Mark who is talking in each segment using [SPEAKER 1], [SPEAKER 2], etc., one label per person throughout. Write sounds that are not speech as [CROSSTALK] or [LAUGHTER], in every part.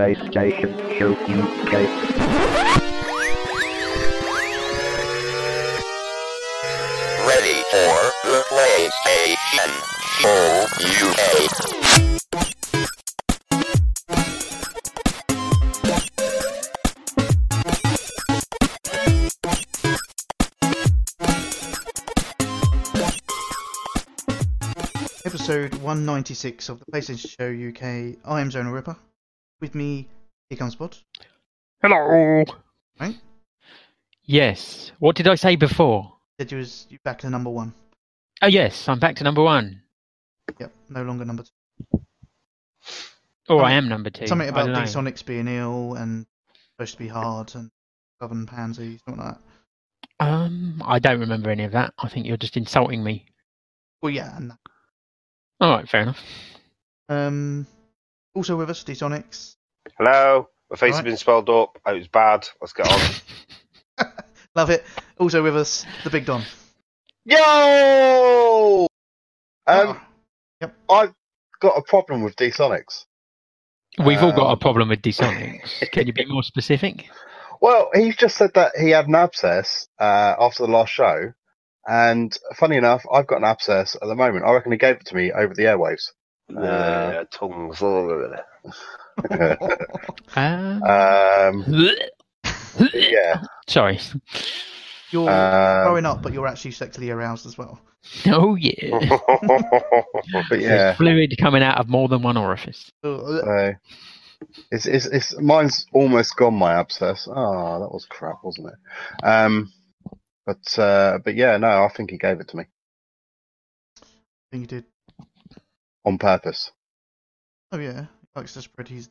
[SPEAKER 1] PlayStation Show UK.
[SPEAKER 2] Ready for the PlayStation Show UK.
[SPEAKER 3] Episode 196 of the PlayStation Show UK. I am Zonal Ripper. With me, here comes Bod.
[SPEAKER 4] Hello.
[SPEAKER 3] Right?
[SPEAKER 4] Yes. What did I say before?
[SPEAKER 3] Said you was you back to number one.
[SPEAKER 4] Oh, yes. I'm back to number one.
[SPEAKER 3] Yep, no longer number two.
[SPEAKER 4] Or I am number two.
[SPEAKER 3] Something about
[SPEAKER 4] don't know.
[SPEAKER 3] D-Sonics being ill and supposed to be hard and govern pansies, something like that.
[SPEAKER 4] Um, I don't remember any of that. I think you're just insulting me.
[SPEAKER 3] Well, yeah, and that.
[SPEAKER 4] All right, fair enough.
[SPEAKER 3] Um, also with us, D-Sonics.
[SPEAKER 5] Hello. My face has
[SPEAKER 3] Right.
[SPEAKER 5] been swelled up. It was bad. Let's get on. [LAUGHS]
[SPEAKER 3] Love it. Also with us, the Big Don.
[SPEAKER 6] Yo! Um,
[SPEAKER 3] Ah,
[SPEAKER 6] I've got a problem with D-Sonics.
[SPEAKER 4] We've all got a
[SPEAKER 6] Um,
[SPEAKER 4] problem with Dsonics. [LAUGHS] Can you be more specific?
[SPEAKER 6] Well, he's just said that he had an abscess uh, after the last show, and funny enough, I've got an abscess at the moment. I reckon he gave it to me over the airwaves.
[SPEAKER 5] Uh, tongues.
[SPEAKER 4] Uh,
[SPEAKER 6] Um, [LAUGHS] yeah.
[SPEAKER 4] Sorry.
[SPEAKER 3] You're
[SPEAKER 6] Um,
[SPEAKER 3] growing up, but you're actually sexually aroused as well.
[SPEAKER 4] Oh, yeah. [LAUGHS]
[SPEAKER 6] But yeah,
[SPEAKER 4] Fluid coming out of more than one orifice.
[SPEAKER 6] So it's, it's it's mine's almost gone. My abscess. Oh, that was crap, wasn't it? Um, but uh, but yeah, no, I think he gave it to me
[SPEAKER 3] I think he did.
[SPEAKER 6] On purpose.
[SPEAKER 3] Oh yeah, he likes to spread his.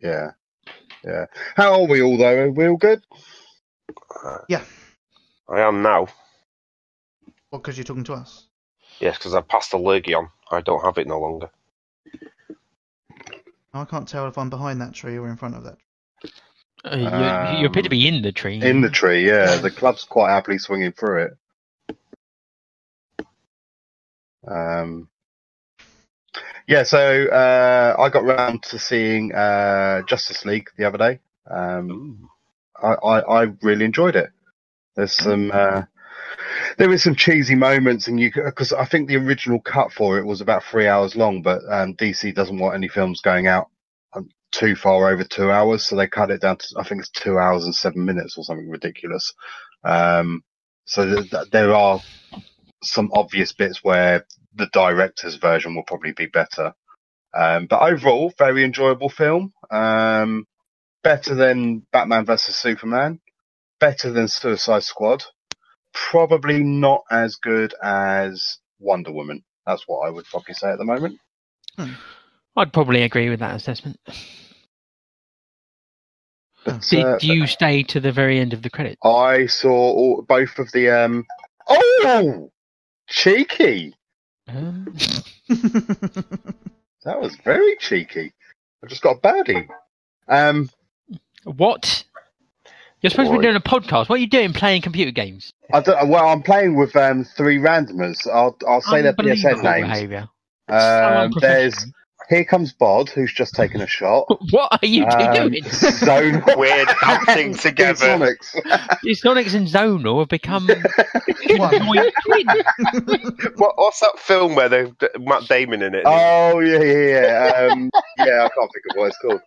[SPEAKER 6] Yeah, yeah. How are we all though? Are we all good? Yeah.
[SPEAKER 5] I am now.
[SPEAKER 3] What? Because you're talking to us.
[SPEAKER 5] Yes, because I've passed the Legion. I don't have it no longer.
[SPEAKER 3] I can't tell if I'm behind that tree or in front of that.
[SPEAKER 4] Uh, you, you appear to be in the tree.
[SPEAKER 6] In the tree, yeah. The club's quite happily swinging through it. Um, yeah, so uh, I got round to seeing uh, Justice League the other day. Um, I, I, I really enjoyed it. There's some uh, there was some cheesy moments, and you because I think the original cut for it was about three hours long, but um, DC doesn't want any films going out um, too far over two hours, so they cut it down to I think it's two hours and seven minutes or something ridiculous. Um, so th- th- there are some obvious bits where the director's version will probably be better. Um, but overall, very enjoyable film. Um, better than Batman vs Superman. Better than Suicide Squad. Probably not as good as Wonder Woman. That's what I would probably say at the moment.
[SPEAKER 4] I'd probably agree with that assessment.
[SPEAKER 6] But,
[SPEAKER 4] Did
[SPEAKER 6] uh,
[SPEAKER 4] you stay to the very end of the credits?
[SPEAKER 6] I saw all, both of the. Um, oh, cheeky!
[SPEAKER 4] Um,
[SPEAKER 6] That was very cheeky. I just got a baddie. Um,
[SPEAKER 4] what? You're supposed to be doing a podcast. What are you doing playing computer games?
[SPEAKER 6] I don't, well, I'm playing with um, three randomers. I'll I'll say their PSN
[SPEAKER 4] Unbelievable
[SPEAKER 6] names.
[SPEAKER 4] behaviour.
[SPEAKER 6] Um,
[SPEAKER 4] So
[SPEAKER 6] there's
[SPEAKER 4] unprofessional.
[SPEAKER 6] Here comes Bod, who's just taken a shot. [LAUGHS]
[SPEAKER 4] What are you
[SPEAKER 6] Um,
[SPEAKER 4] doing? [LAUGHS]
[SPEAKER 6] Zone
[SPEAKER 5] We're dancing
[SPEAKER 6] and
[SPEAKER 5] together.
[SPEAKER 6] Sonics. [LAUGHS]
[SPEAKER 4] Sonics and Zonal have become conjoined.
[SPEAKER 5] What, what's that film where they've Matt Damon in it?
[SPEAKER 6] oh yeah, yeah, yeah. Um, yeah, I can't think of what it's called.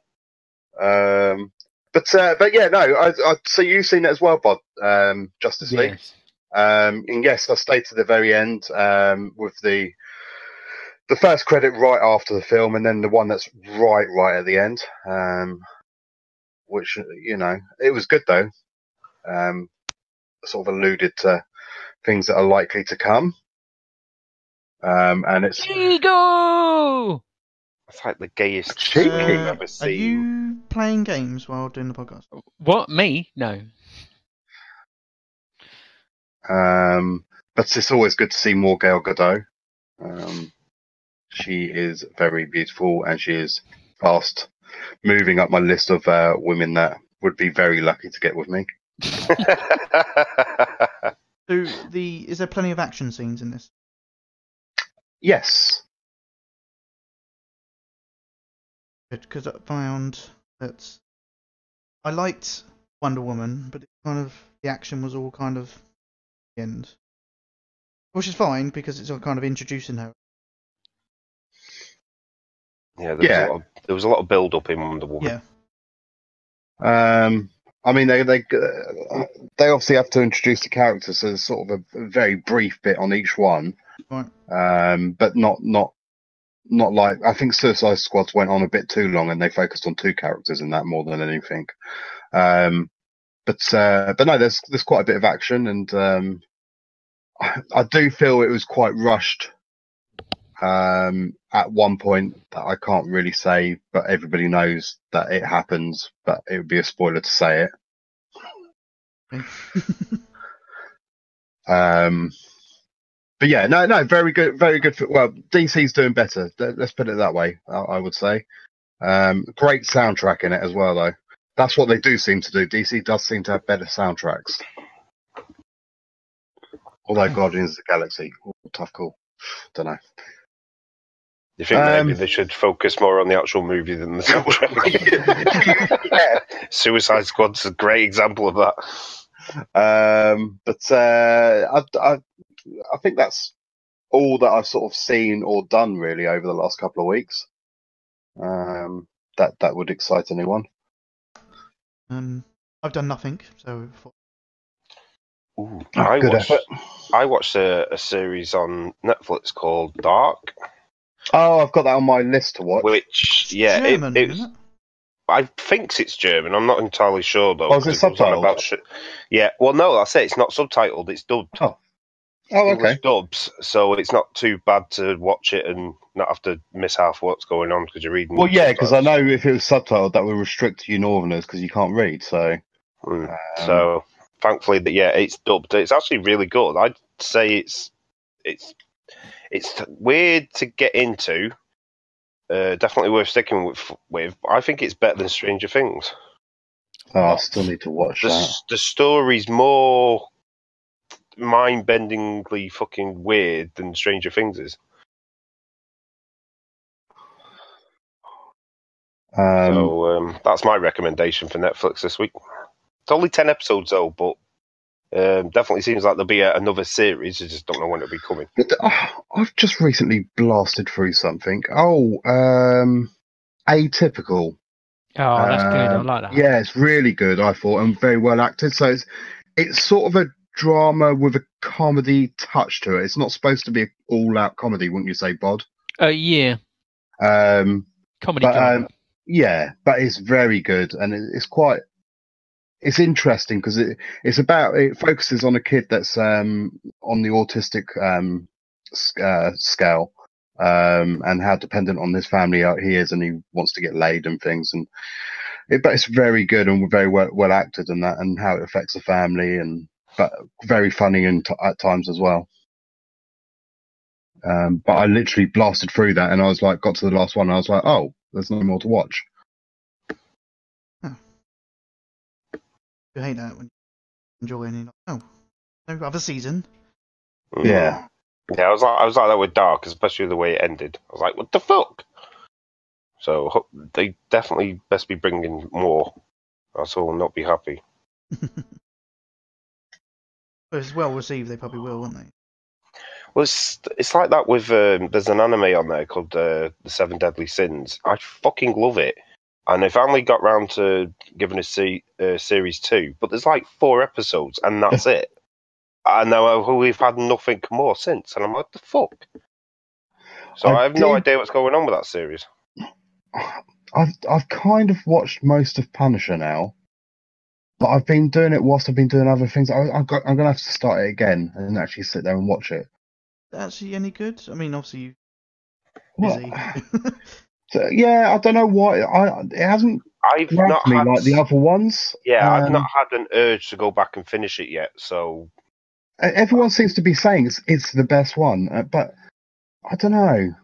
[SPEAKER 6] Um, but uh, but yeah, no. I, I, so you've seen it as well, Bod? Um, Justice League.
[SPEAKER 4] Yes.
[SPEAKER 6] Um, and yes, I stayed to the very end um, with the the first credit right after the film, and then the one that's right right at the end. Um, which you know, it was good though. Um, sort of alluded to things that are likely to come. Um, and it's
[SPEAKER 4] Ego!
[SPEAKER 5] It's like the gayest
[SPEAKER 6] Cheeky.
[SPEAKER 5] thing I've
[SPEAKER 3] Uh,
[SPEAKER 5] ever
[SPEAKER 3] are
[SPEAKER 5] seen.
[SPEAKER 3] you playing games while doing the podcast?
[SPEAKER 4] What? Me? No.
[SPEAKER 6] Um, but it's always good to see more Gal Gadot. Um, she is very beautiful and she is fast moving up my list of uh, women that would be very lucky to get with me. [LAUGHS]
[SPEAKER 3] So the is there plenty of action scenes in this?
[SPEAKER 6] Yes.
[SPEAKER 3] because I found that I liked Wonder Woman, but it kind of the action was all kind of the end, which is fine because it's all kind of introducing her.
[SPEAKER 5] Yeah, there was, A lot of, there was a lot of build up in Wonder Woman.
[SPEAKER 3] Yeah.
[SPEAKER 6] Um, I mean, they they uh, they obviously have to introduce the characters, so there's sort of a, a very brief bit on each one,
[SPEAKER 3] Right.
[SPEAKER 6] um, but not not not like I think Suicide Squads went on a bit too long, and they focused on two characters in that more than anything. Um, but uh, but no, there's there's quite a bit of action, and um, I, I do feel it was quite rushed. Um, at one point that I can't really say, but everybody knows that it happens, but it would be a spoiler to say it. [LAUGHS] Um, but yeah, no, no, very good, very good. For, well, DC's doing better. Let- Let's put it that way. I, I would say. Um, great soundtrack in it as well, though. That's what they do seem to do. DC does seem to have better soundtracks. Although Guardians of the Galaxy, tough call. Don't know.
[SPEAKER 5] You think
[SPEAKER 6] Um,
[SPEAKER 5] maybe they should focus more on the actual movie than the [LAUGHS] [LAUGHS] soundtrack?
[SPEAKER 6] yeah.
[SPEAKER 5] Suicide Squad's a great example of that.
[SPEAKER 6] Um, but uh, I, I, I think that's all that I've sort of seen or done really over the last couple of weeks. Um, that that would excite anyone.
[SPEAKER 3] um, I've done nothing, so
[SPEAKER 5] Ooh, I watched. I watched a, a series on Netflix called Dark,
[SPEAKER 6] Oh, I've got that on my list to watch.
[SPEAKER 5] which yeah, it-
[SPEAKER 3] German,
[SPEAKER 5] it,
[SPEAKER 3] isn't it?
[SPEAKER 5] I think it's German. I'm not entirely sure though.
[SPEAKER 6] Oh, is it
[SPEAKER 5] 'cause goes
[SPEAKER 6] subtitled?
[SPEAKER 5] about sh- yeah, well, no, that's say It's not subtitled. It's dubbed.
[SPEAKER 6] Oh, okay.
[SPEAKER 5] English dubs, so it's not too bad to watch it and not have to miss half what's going on because you're reading.
[SPEAKER 6] Well, yeah, because I know if it was subtitled, that would restrict you Northerners because you can't read. So,
[SPEAKER 5] Mm.
[SPEAKER 6] um,
[SPEAKER 5] So thankfully that yeah, it's dubbed. It's actually really good. I'd say it's it's it's weird to get into. Uh, definitely worth sticking with. With I think it's better than Stranger Things.
[SPEAKER 6] oh, I still need to watch
[SPEAKER 5] The
[SPEAKER 6] that.
[SPEAKER 5] the story's more mind-bendingly fucking weird than Stranger Things is.
[SPEAKER 6] Um,
[SPEAKER 5] so um, that's my recommendation for Netflix this week. It's only ten episodes though, but um, definitely seems like there'll be a, another series. I just don't know when it'll be coming.
[SPEAKER 6] Oh, I've just recently blasted through something. Oh, um, atypical.
[SPEAKER 4] Oh, that's good. I
[SPEAKER 6] Um,
[SPEAKER 4] like that.
[SPEAKER 6] Yeah, it's really good. I thought and very well acted. So it's it's sort of a drama with a comedy touch to it. It's not supposed to be an all-out comedy, wouldn't you say, Bod?
[SPEAKER 4] Uh, yeah.
[SPEAKER 6] Um,
[SPEAKER 4] Comedy
[SPEAKER 6] But,
[SPEAKER 4] drama.
[SPEAKER 6] um, yeah, but it's very good and it, it's quite it's interesting because it it's about it focuses on a kid that's um on the autistic um uh, scale um and how dependent on his family uh, he is and he wants to get laid and things and it, but it's very good and very well, well acted and that and how it affects the family and but very funny and t- at times as well. Um but i literally blasted through that and i was like got to the last one i was like oh there's no more to watch
[SPEAKER 3] You hate that when you enjoy and you're like, oh, no other season.
[SPEAKER 5] Mm.
[SPEAKER 6] yeah
[SPEAKER 5] Yeah, I was like, I was like that with Dark, especially the way it ended. I was like, what the fuck? So they definitely best be bringing more, else I will not be happy. [LAUGHS]
[SPEAKER 3] But it's well received, they probably will, won't they?
[SPEAKER 5] Well, it's, it's like that with um, there's an anime on there called uh, The Seven Deadly Sins. I fucking love it, and they finally got round to giving us se- uh, series two, but there's like four episodes, and that's it. And now uh, we've had nothing more since, and I'm like, the fuck. So
[SPEAKER 6] I
[SPEAKER 5] I, have no idea what's going on with that series.
[SPEAKER 6] I've I've kind of watched most of Punisher now, but I've been doing it whilst I've been doing other things. I, I've got, I'm gonna have to start it again and actually sit there and watch it.
[SPEAKER 3] Actually, any good? I mean, obviously, you
[SPEAKER 6] Well,
[SPEAKER 3] busy. [LAUGHS] [LAUGHS]
[SPEAKER 6] so, yeah, I don't know why. I it hasn't
[SPEAKER 5] I've not
[SPEAKER 6] me
[SPEAKER 5] had,
[SPEAKER 6] like the other ones.
[SPEAKER 5] yeah, I've
[SPEAKER 6] Um,
[SPEAKER 5] not had an urge to go back and finish it yet. So
[SPEAKER 6] Everyone seems to be saying it's it's the best one, uh, but I don't know.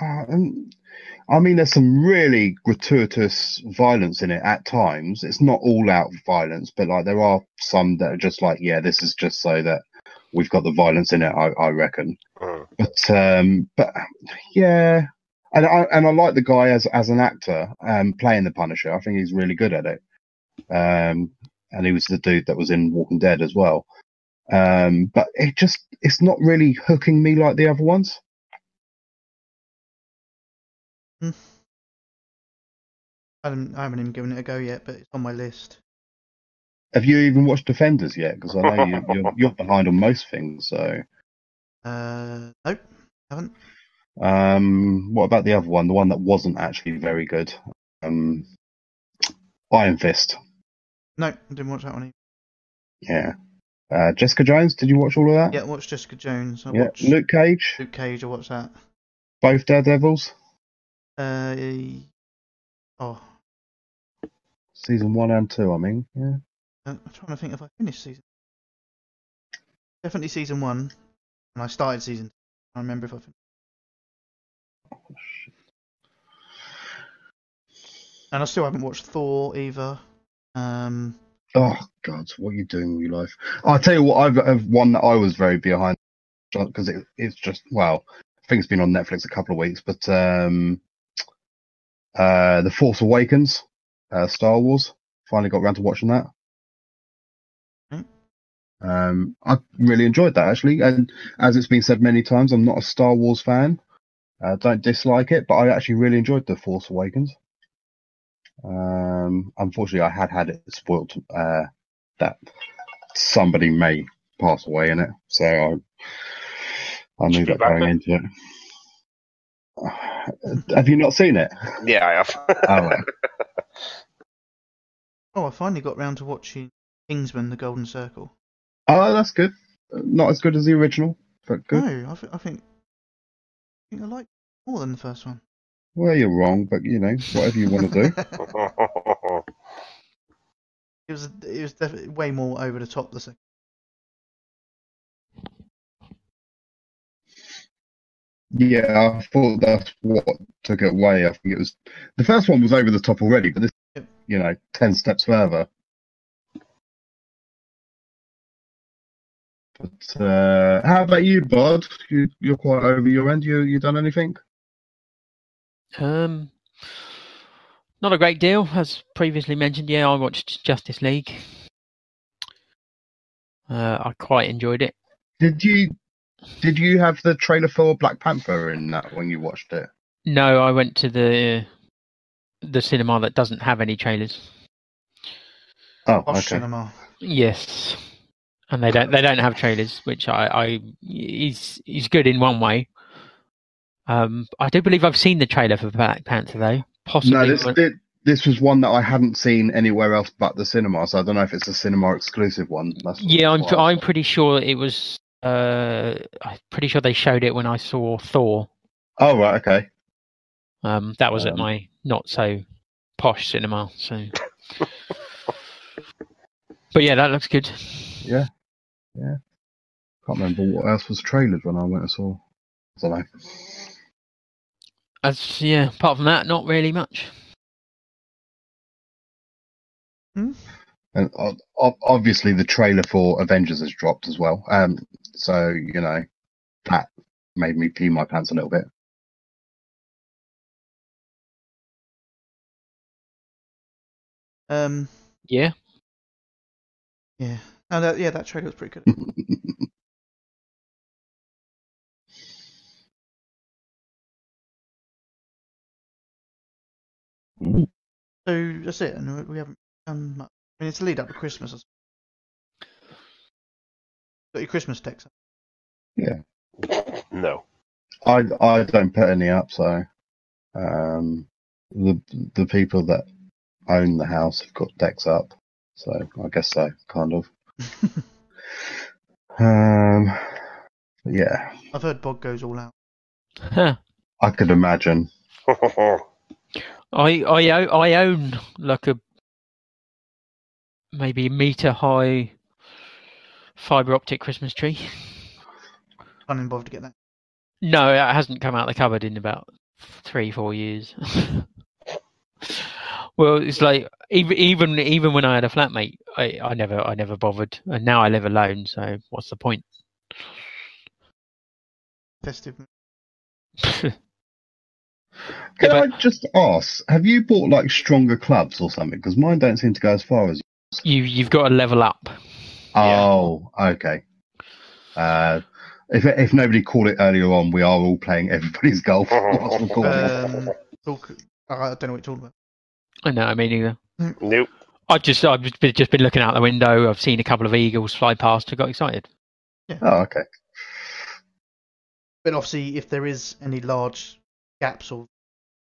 [SPEAKER 6] Uh, um, I mean, there's some really gratuitous violence in it at times. It's not all out violence, but like there are some that are just like, yeah, this is just so that we've got the violence in it. I, I reckon.
[SPEAKER 5] mm.
[SPEAKER 6] But um, but yeah, and I and I like the guy as as an actor, um, playing the Punisher. I think he's really good at it. Um, and he was the dude that was in Walking Dead as well. Um, but it just it's not really hooking me like the other ones.
[SPEAKER 3] I haven't, I haven't even given it a go yet, but it's on my list.
[SPEAKER 6] Have you even watched Defenders yet? Because I know you, you're you're behind on most things. So,
[SPEAKER 3] Uh, nope, haven't.
[SPEAKER 6] Um, what about the other one? The one that wasn't actually very good. Um, Iron Fist.
[SPEAKER 3] No, I didn't watch that one. Either.
[SPEAKER 6] Yeah. Uh, Jessica Jones. Did you watch all of that?
[SPEAKER 3] Yeah, I watched Jessica Jones. I
[SPEAKER 6] Yeah.
[SPEAKER 3] watched
[SPEAKER 6] Luke Cage.
[SPEAKER 3] Luke Cage. I watched that.
[SPEAKER 6] Both Daredevils.
[SPEAKER 3] Uh, oh,
[SPEAKER 6] Season one and two. I mean, yeah.
[SPEAKER 3] uh, I'm trying to think if I finished season. Definitely season one, and I started season. Two. I remember if I finished. And I still haven't watched Thor either. Um,
[SPEAKER 6] Oh God, what are you doing with your life? I'll tell you what. I've, I've one that I was very behind because it, it's just well, I think it's been on Netflix a couple of weeks, but um, uh, the Force Awakens, uh, Star Wars. Finally got around to watching that.
[SPEAKER 3] Mm.
[SPEAKER 6] Um, I really enjoyed that actually, and as it's been said many times, I'm not a Star Wars fan. I don't dislike it, but I actually really enjoyed the Force Awakens. Um, unfortunately, I had had it spoiled uh, that somebody may pass away in it, so I I knew that going into it. [SIGHS] Have you not seen it?
[SPEAKER 5] Yeah, I have. [LAUGHS]
[SPEAKER 6] Oh, right.
[SPEAKER 3] oh, I finally got round to watching Kingsman: The Golden Circle.
[SPEAKER 6] oh, that's good. Not as good as the original, but good.
[SPEAKER 3] No, I, th- I think I like more than the first one.
[SPEAKER 6] Well, you're wrong, but you know, whatever you want to do. [LAUGHS] [LAUGHS]
[SPEAKER 3] It was it was definitely way more over the top the second.
[SPEAKER 6] Yeah, I thought that's what took it away. I think it was the first one was over the top already, but this,
[SPEAKER 3] Yep.
[SPEAKER 6] you know, ten steps further. But uh, how about you, Bud? You, you're quite over your end. You you done anything?
[SPEAKER 4] Um, not a great deal, as previously mentioned. Yeah, I watched Justice League. Uh, I quite enjoyed it.
[SPEAKER 6] Did you did you have the trailer for Black Panther in that when you watched it?
[SPEAKER 4] No, I went to the the cinema that doesn't have any trailers.
[SPEAKER 6] Oh,
[SPEAKER 3] Bosch
[SPEAKER 6] okay.
[SPEAKER 3] Cinema.
[SPEAKER 4] Yes, and they don't they don't have trailers, which I, I is is good in one way. Um, I do believe I've seen the trailer for Black Panther though. Possibly.
[SPEAKER 6] No, this this was one that I hadn't seen anywhere else but the cinema, so I don't know if it's a cinema exclusive one. That's
[SPEAKER 4] yeah, I'm
[SPEAKER 6] what I was
[SPEAKER 4] I'm pretty sure it was. Uh, I'm pretty sure they showed it when I saw Thor.
[SPEAKER 6] Oh right, okay.
[SPEAKER 4] Um, that was at
[SPEAKER 6] Um,
[SPEAKER 4] my not so posh cinema. So, [LAUGHS] but yeah, that looks good.
[SPEAKER 6] Can't remember what else was trailered when I went and saw. I don't know.
[SPEAKER 4] As yeah, apart from that, not really much.
[SPEAKER 6] And o- o- obviously, the trailer for Avengers has dropped as well. Um, so you know that made me pee my pants a little bit.
[SPEAKER 3] Um,
[SPEAKER 4] Yeah,
[SPEAKER 3] yeah. No, that, yeah, that trailer was pretty good. [LAUGHS] So that's it, and we haven't done much. I mean, it's a lead up to Christmas. Got your Christmas decks. up? Yeah. [COUGHS]
[SPEAKER 5] No.
[SPEAKER 6] I I don't put any up, so um, the the people that own the house have got decks up, so I guess so, kind of. Um, yeah,
[SPEAKER 3] I've heard Bog goes all out.
[SPEAKER 4] Huh.
[SPEAKER 6] I could imagine.
[SPEAKER 4] I, I own like a maybe meter high fiber optic Christmas tree.
[SPEAKER 3] Can't even bother to get that.
[SPEAKER 4] No, it hasn't come out of the cupboard in about three four years. [LAUGHS] well, it's like even even even when I had a flatmate, I, I never I never bothered, and now I live alone. So what's the point?
[SPEAKER 3] Festive. [LAUGHS]
[SPEAKER 6] Can
[SPEAKER 4] Yeah,
[SPEAKER 6] I just ask, have you bought like stronger clubs or something? Because mine don't seem to go as far as.
[SPEAKER 4] You you've got to level up.
[SPEAKER 6] Oh, okay. Uh, if if nobody called it earlier on, we are all playing everybody's golf. whilst recording.
[SPEAKER 3] Um, talk, I don't know what you're talking about.
[SPEAKER 4] I know. I mean, either.
[SPEAKER 5] Nope.
[SPEAKER 4] I just I've just been, just been looking out the window. I've seen a couple of eagles fly past. I got excited. Yeah.
[SPEAKER 6] Oh, okay.
[SPEAKER 3] But obviously, if there is any large gaps or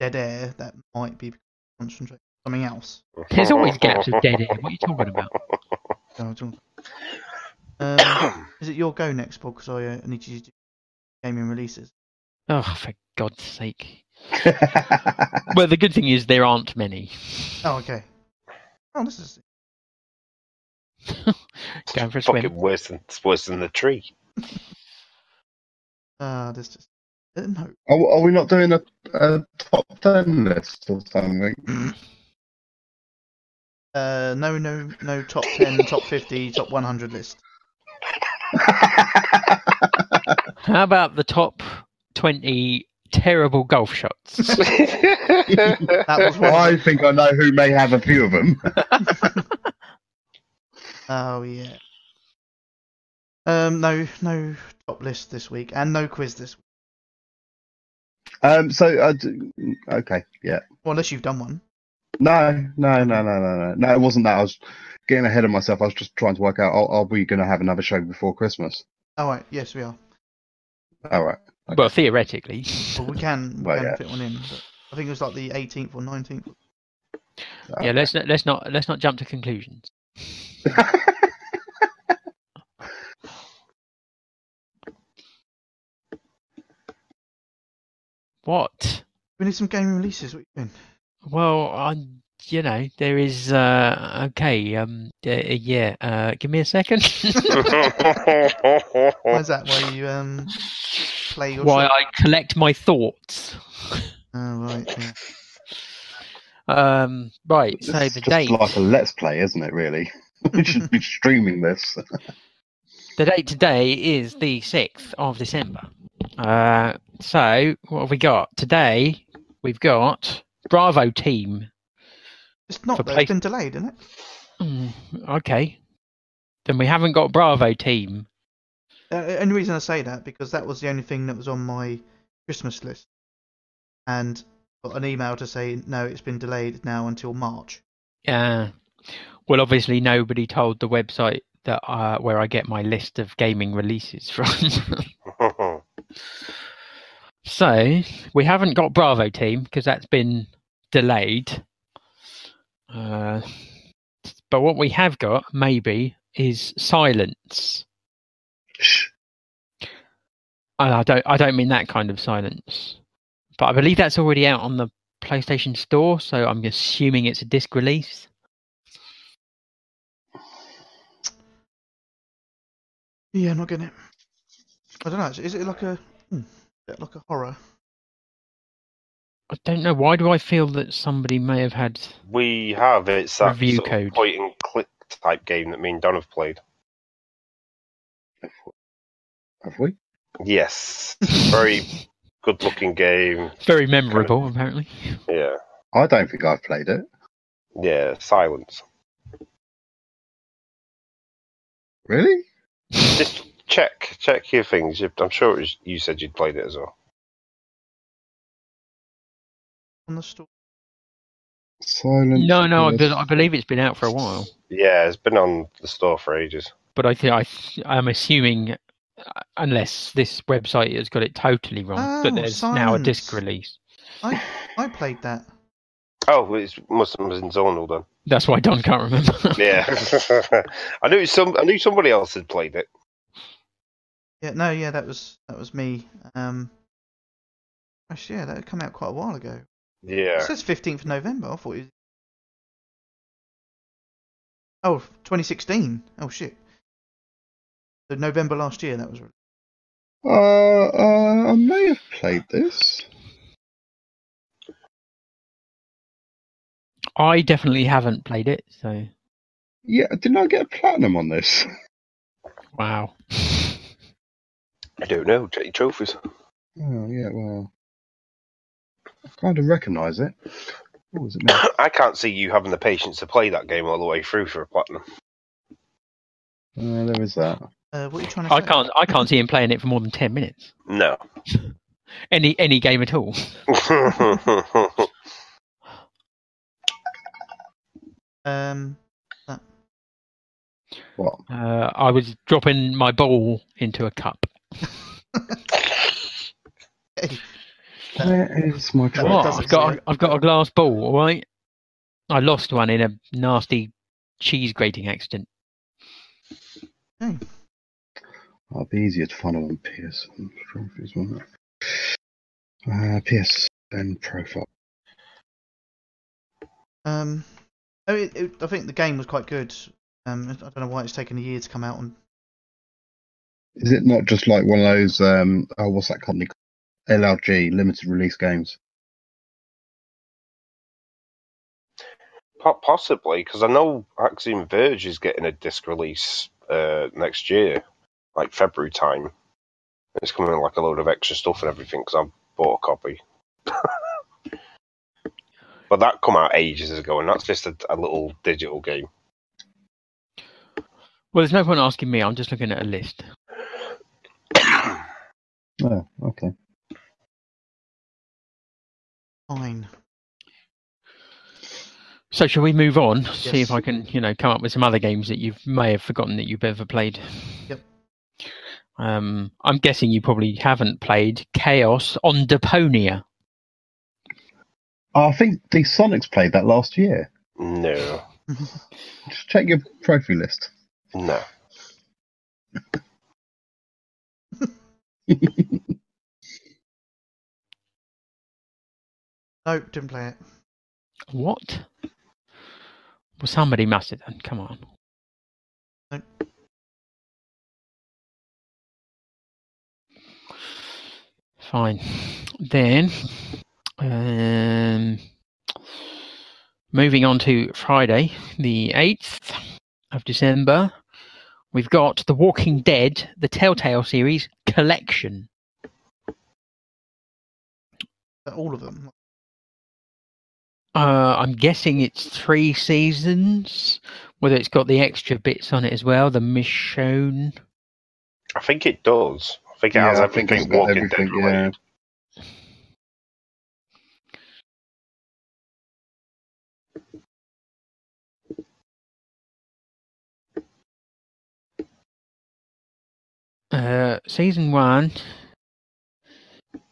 [SPEAKER 3] dead air, that might be concentrate on something else.
[SPEAKER 4] There's always gaps of dead air. What are you talking about?
[SPEAKER 3] So I Um, [COUGHS] is it your go next, Paul? Because I uh, need you to do gaming releases.
[SPEAKER 4] Oh, for God's sake! [LAUGHS] Well, the good thing is there aren't many.
[SPEAKER 3] Oh, okay. Oh, this is [LAUGHS]
[SPEAKER 4] Going for a
[SPEAKER 5] Fucking
[SPEAKER 4] swim.
[SPEAKER 5] worse than it's worse than the tree. [LAUGHS]
[SPEAKER 3] uh, this just uh, no.
[SPEAKER 6] are, are we not doing a, a top ten list or something?
[SPEAKER 3] Uh, no, no, no. Top ten, top fifty, top one hundred list.
[SPEAKER 4] How about the top twenty terrible golf shots? [LAUGHS]
[SPEAKER 3] That was one.
[SPEAKER 6] I think I know who may have a few of them. [LAUGHS]
[SPEAKER 3] Oh yeah. Um, no, no top list this week, and no quiz this week.
[SPEAKER 6] Um, so, uh, okay, yeah.
[SPEAKER 3] Well, unless you've done one.
[SPEAKER 6] No, no, no, no, no, no. No, it wasn't that. I was getting ahead of myself. I was just trying to work out, are, are we going to have another show before Christmas?
[SPEAKER 3] Oh right, yes we are.
[SPEAKER 6] All right.
[SPEAKER 4] Well, theoretically.
[SPEAKER 3] Well, we can, we
[SPEAKER 6] Well,
[SPEAKER 3] can
[SPEAKER 6] yeah.
[SPEAKER 3] fit one in. But I think it was like the 18th or 19th.
[SPEAKER 4] Yeah, let's not, let's not let's not jump to conclusions. [LAUGHS] What?
[SPEAKER 3] We need some gaming releases. What you doing?
[SPEAKER 4] Well, I you know there is uh okay um uh, yeah uh give me a second. [LAUGHS]
[SPEAKER 3] Why is that? Why you um [LAUGHS] play your
[SPEAKER 4] Why
[SPEAKER 3] shot?
[SPEAKER 4] I collect my thoughts.
[SPEAKER 3] Oh right. Yeah. [LAUGHS]
[SPEAKER 4] Um right, so
[SPEAKER 6] it's
[SPEAKER 4] the
[SPEAKER 6] just
[SPEAKER 4] date
[SPEAKER 6] like a let's play, isn't it? Really, [LAUGHS] we should be [LAUGHS] streaming this.
[SPEAKER 4] the date today is the sixth of December. Uh so what have we got? Today we've got Bravo team
[SPEAKER 3] It's not
[SPEAKER 4] For
[SPEAKER 3] though.
[SPEAKER 4] play-
[SPEAKER 3] It's been delayed, isn't it?
[SPEAKER 4] Hmm, okay. Then we haven't got Bravo team.
[SPEAKER 3] Uh, the only reason I say that because that was the only thing that was on my Christmas list, and got an email to say no, it's been delayed now until March.
[SPEAKER 4] Yeah. Well, obviously nobody told the website that uh, where I get my list of gaming releases [LAUGHS] from. [LAUGHS] so we haven't got Bravo team because that's been delayed. Uh, but what we have got maybe is silence.
[SPEAKER 6] Shh.
[SPEAKER 4] And I don't I don't mean that kind of silence. But I believe that's already out on the PlayStation Store, so I'm assuming it's a disc release.
[SPEAKER 3] Yeah, I'm not getting it. I don't know. Is it like a hmm, like a horror?
[SPEAKER 4] I don't know. Why do I feel that somebody may have had?
[SPEAKER 5] we have it's that
[SPEAKER 4] Review
[SPEAKER 5] sort of
[SPEAKER 4] code.
[SPEAKER 5] point and click type game that me and Don have played.
[SPEAKER 6] Have we?
[SPEAKER 5] Yes, very good looking game.
[SPEAKER 4] Very memorable, apparently.
[SPEAKER 5] Yeah,
[SPEAKER 6] I don't think I've played it.
[SPEAKER 5] yeah. Silence.
[SPEAKER 6] Really?
[SPEAKER 5] Just check check your things. I'm sure it was, you said you'd played it as well.
[SPEAKER 3] on the store.
[SPEAKER 6] Silent.
[SPEAKER 4] No, no, I, be- I believe it's been out for a while.
[SPEAKER 5] Yeah, it's been on the store for ages.
[SPEAKER 4] But I think I, I'm assuming, uh, unless this website has got it totally wrong,
[SPEAKER 3] Oh,
[SPEAKER 4] that there's now a disc release.
[SPEAKER 3] I I played that.
[SPEAKER 5] Oh, it must have been zonal then.
[SPEAKER 4] That's why Don can't remember. [LAUGHS]
[SPEAKER 5] Yeah, [LAUGHS] I knew some. I knew somebody else had played it.
[SPEAKER 3] Yeah, no, yeah, that was that was me. Um, actually, yeah, that had come out quite a while ago. Yeah, it
[SPEAKER 5] Yeah,
[SPEAKER 3] says 15th of November. I thought it was. Oh, 2016. Oh shit. So November last year that was. re-
[SPEAKER 6] Uh, uh, I may have played this.
[SPEAKER 4] I definitely haven't played it, so
[SPEAKER 6] Yeah, didn't I get a platinum on this?
[SPEAKER 4] wow.
[SPEAKER 5] I don't know. Check your trophies.
[SPEAKER 6] Oh, yeah, well. I kind of recognise it. What was it? [COUGHS]
[SPEAKER 5] I can't see you having the patience to play that game all the way through for a platinum.
[SPEAKER 6] Uh, there is that.
[SPEAKER 3] Uh, what are you trying to
[SPEAKER 4] I can't. I can't see him playing it for more than ten minutes.
[SPEAKER 5] No. [LAUGHS]
[SPEAKER 4] Any any game at all. [LAUGHS]
[SPEAKER 3] Um,
[SPEAKER 6] What?
[SPEAKER 4] Uh, I was dropping my ball into a cup. [LAUGHS]
[SPEAKER 3] hey,
[SPEAKER 6] Where is my
[SPEAKER 3] That?
[SPEAKER 4] What? I've got.
[SPEAKER 3] say.
[SPEAKER 4] A, I've got a glass ball. All right. I lost one in a nasty cheese grating accident.
[SPEAKER 6] Oh, it'd be easier to find them on PS trophies, wouldn't it? Uh, PS and profile.
[SPEAKER 3] um, oh, it, it, I think the game was quite good. Um, I don't know why it's taken a year to come out on.
[SPEAKER 6] Is it not just like one of those? Um, oh, what's that company? called? LRG limited release games.
[SPEAKER 5] Possibly, because I know Axiom Verge is getting a disc release uh, next year, like February time. It's coming with like a load of extra stuff and everything because I bought a copy. [LAUGHS] but that come out ages ago, and that's just a, a little digital game.
[SPEAKER 4] Well, there's no point asking me. I'm just looking at a list. [COUGHS]
[SPEAKER 6] Oh, okay.
[SPEAKER 3] Fine.
[SPEAKER 4] So shall we move on? See if I can, you know, come up with some other games that you may have forgotten that you've ever played.
[SPEAKER 3] Yep.
[SPEAKER 4] Um, I'm guessing you probably haven't played Chaos on Deponia.
[SPEAKER 6] I think the Sonics played that last year.
[SPEAKER 5] No, [LAUGHS]
[SPEAKER 6] Just check your trophy list.
[SPEAKER 5] no. [LAUGHS]
[SPEAKER 3] No, didn't play it.
[SPEAKER 4] What? Well, somebody must have done. Come on. Fine. Then, um, moving on to Friday, the 8th of December, we've got The Walking Dead, the Telltale series collection.
[SPEAKER 3] Uh, All of them.
[SPEAKER 4] Uh, I'm guessing it's three seasons. Whether it's got the extra bits on it as well, the Michonne.
[SPEAKER 5] I think it does. I think it has
[SPEAKER 6] I think
[SPEAKER 5] everything
[SPEAKER 6] it's got
[SPEAKER 5] Walking
[SPEAKER 6] everything,
[SPEAKER 5] Dead related.
[SPEAKER 4] Uh, season one.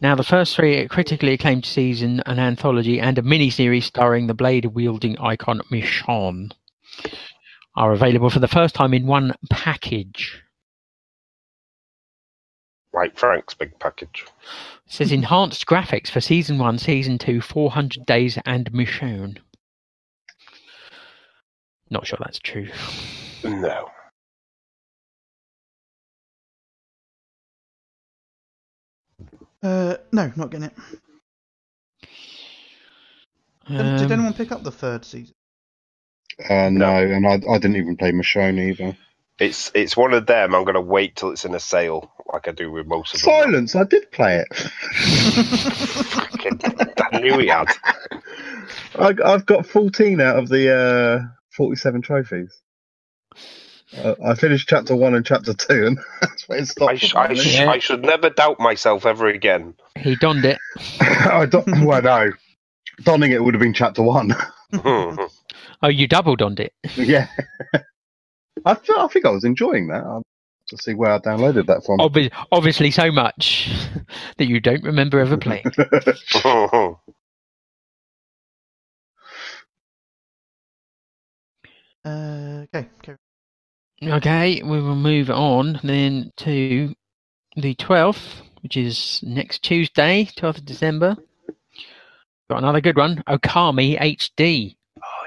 [SPEAKER 4] Now, the first three critically acclaimed season, an anthology, and a mini-series starring the blade-wielding icon Michonne are available for the first time in one package.
[SPEAKER 5] Like Frank's big package.
[SPEAKER 4] It says enhanced graphics for season one, season two, 400 days, and Michonne. Not sure that's true.
[SPEAKER 5] No.
[SPEAKER 3] Uh, no, not getting it. Did, did
[SPEAKER 4] Um,
[SPEAKER 3] anyone pick up the third season?
[SPEAKER 6] Uh, no, and I, I didn't even play Michonne either.
[SPEAKER 5] It's it's one of them. I'm going to wait till it's in a sale, like I do with most of them.
[SPEAKER 6] Silence! I did play it.
[SPEAKER 5] Fucking- I knew he had.
[SPEAKER 6] I, I've got 14 out of the uh, 47 trophies. Uh, I finished chapter one and chapter two, and [LAUGHS] that's where it stopped.
[SPEAKER 5] I, sh- I, sh-
[SPEAKER 4] Yeah.
[SPEAKER 5] I should never doubt myself ever again.
[SPEAKER 4] he donned it. [LAUGHS]
[SPEAKER 6] I don't, well, no. Donning it would have been chapter one. [LAUGHS]
[SPEAKER 4] Oh, you double donned it.
[SPEAKER 6] yeah. I, th- I think I was enjoying that. I'll to see where I downloaded that from.
[SPEAKER 4] Obvi- obviously, so much [LAUGHS] that you don't remember ever playing. [LAUGHS]
[SPEAKER 3] Uh, okay, okay.
[SPEAKER 4] Okay, we will move on then to the 12th, which is next Tuesday, 12th of December. Got another good one, Okami HD.
[SPEAKER 5] oh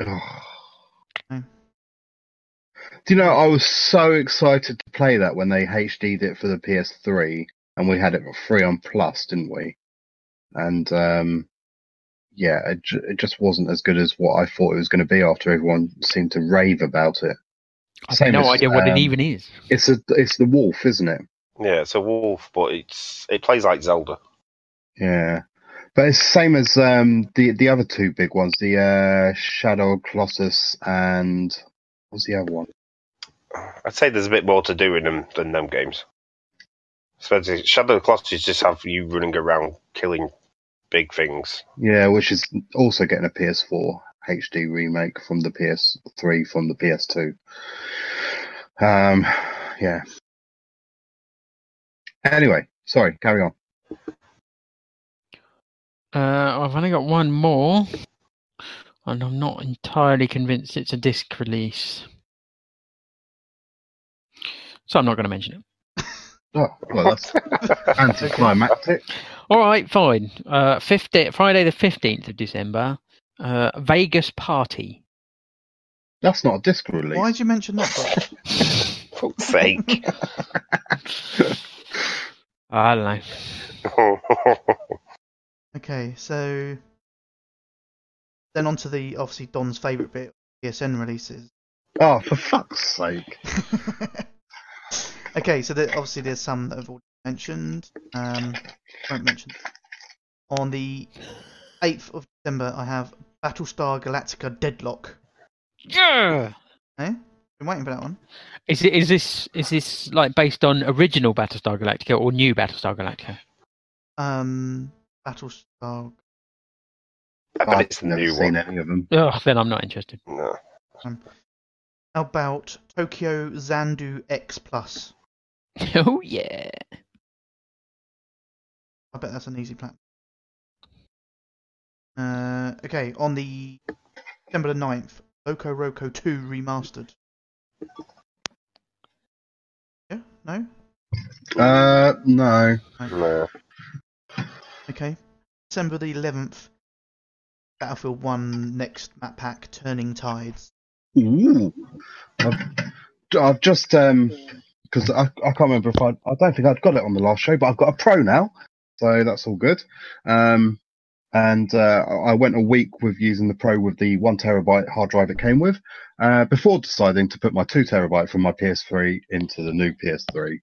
[SPEAKER 5] yes.
[SPEAKER 6] Do you know, I was so excited to play that when they HD'd it for the PS3 and we had it for free on Plus, didn't we? And, um, yeah, it, ju- it just wasn't as good as what I thought it was going to be after everyone seemed to rave about it.
[SPEAKER 4] I've no
[SPEAKER 6] as,
[SPEAKER 4] idea what
[SPEAKER 6] um,
[SPEAKER 4] it even is.
[SPEAKER 6] It's a, it's the wolf, isn't it?
[SPEAKER 5] Yeah, it's a wolf, but it's it plays like Zelda.
[SPEAKER 6] Yeah. But it's the same as um, the the other two big ones, the uh, Shadow of Colossus and what's the other one?
[SPEAKER 5] I'd say there's a bit more to do in them than them games. Especially Shadow of the Colossus just have you running around killing big things.
[SPEAKER 6] Yeah, which is also getting a PS4 HD remake from the PS3 from the PS2. Um, yeah. Anyway, sorry, carry on.
[SPEAKER 4] Uh, I've only got one more, and I'm not entirely convinced it's a disc release. So I'm not going to mention it. [LAUGHS]
[SPEAKER 6] Oh, well, that's [LAUGHS] anticlimactic.
[SPEAKER 4] All right, fine. Uh, 50, Friday the 15th of December, uh, Vegas Party.
[SPEAKER 6] That's not a disc release.
[SPEAKER 3] Why did you mention that? Bob? [LAUGHS]
[SPEAKER 5] Fuck's sake.
[SPEAKER 4] I don't know.
[SPEAKER 3] Okay, so then on to the obviously Don's favourite bit, PSN releases.
[SPEAKER 6] Oh, for fuck's sake.
[SPEAKER 3] Okay, so there, obviously there's some that I've already mentioned. Um, won't mention. On the 8th of December, I have Battlestar Galactica Deadlock.
[SPEAKER 4] Yeah.
[SPEAKER 3] Eh? Been waiting for that one.
[SPEAKER 4] Is it? Is this? Is this like based on original Battlestar Galactica or new Battlestar Galactica?
[SPEAKER 3] Um, Battlestar.
[SPEAKER 5] I bet
[SPEAKER 6] I've
[SPEAKER 5] it's the
[SPEAKER 6] never
[SPEAKER 5] new
[SPEAKER 6] seen
[SPEAKER 5] one.
[SPEAKER 6] any of them.
[SPEAKER 4] Oh, then I'm not interested.
[SPEAKER 5] No.
[SPEAKER 3] How about Tokyo Xanadu X Plus? [LAUGHS]
[SPEAKER 4] Oh yeah.
[SPEAKER 3] I bet that's an easy plan. Uh, okay, on the December the 9th, LocoRoco 2 Remastered. Yeah? No?
[SPEAKER 6] Uh, no.
[SPEAKER 5] No.
[SPEAKER 3] Okay. December the 11th, Battlefield 1 next map pack, Turning Tides.
[SPEAKER 6] Ooh. I've, I've just um because I, I can't remember if I I don't think I'd got it on the last show, but I've got a pro now, so that's all good. Um, and uh, I went a week with using the pro with the one terabyte hard drive it came with, uh, before deciding to put my two terabyte from my PS3 into the new PS3.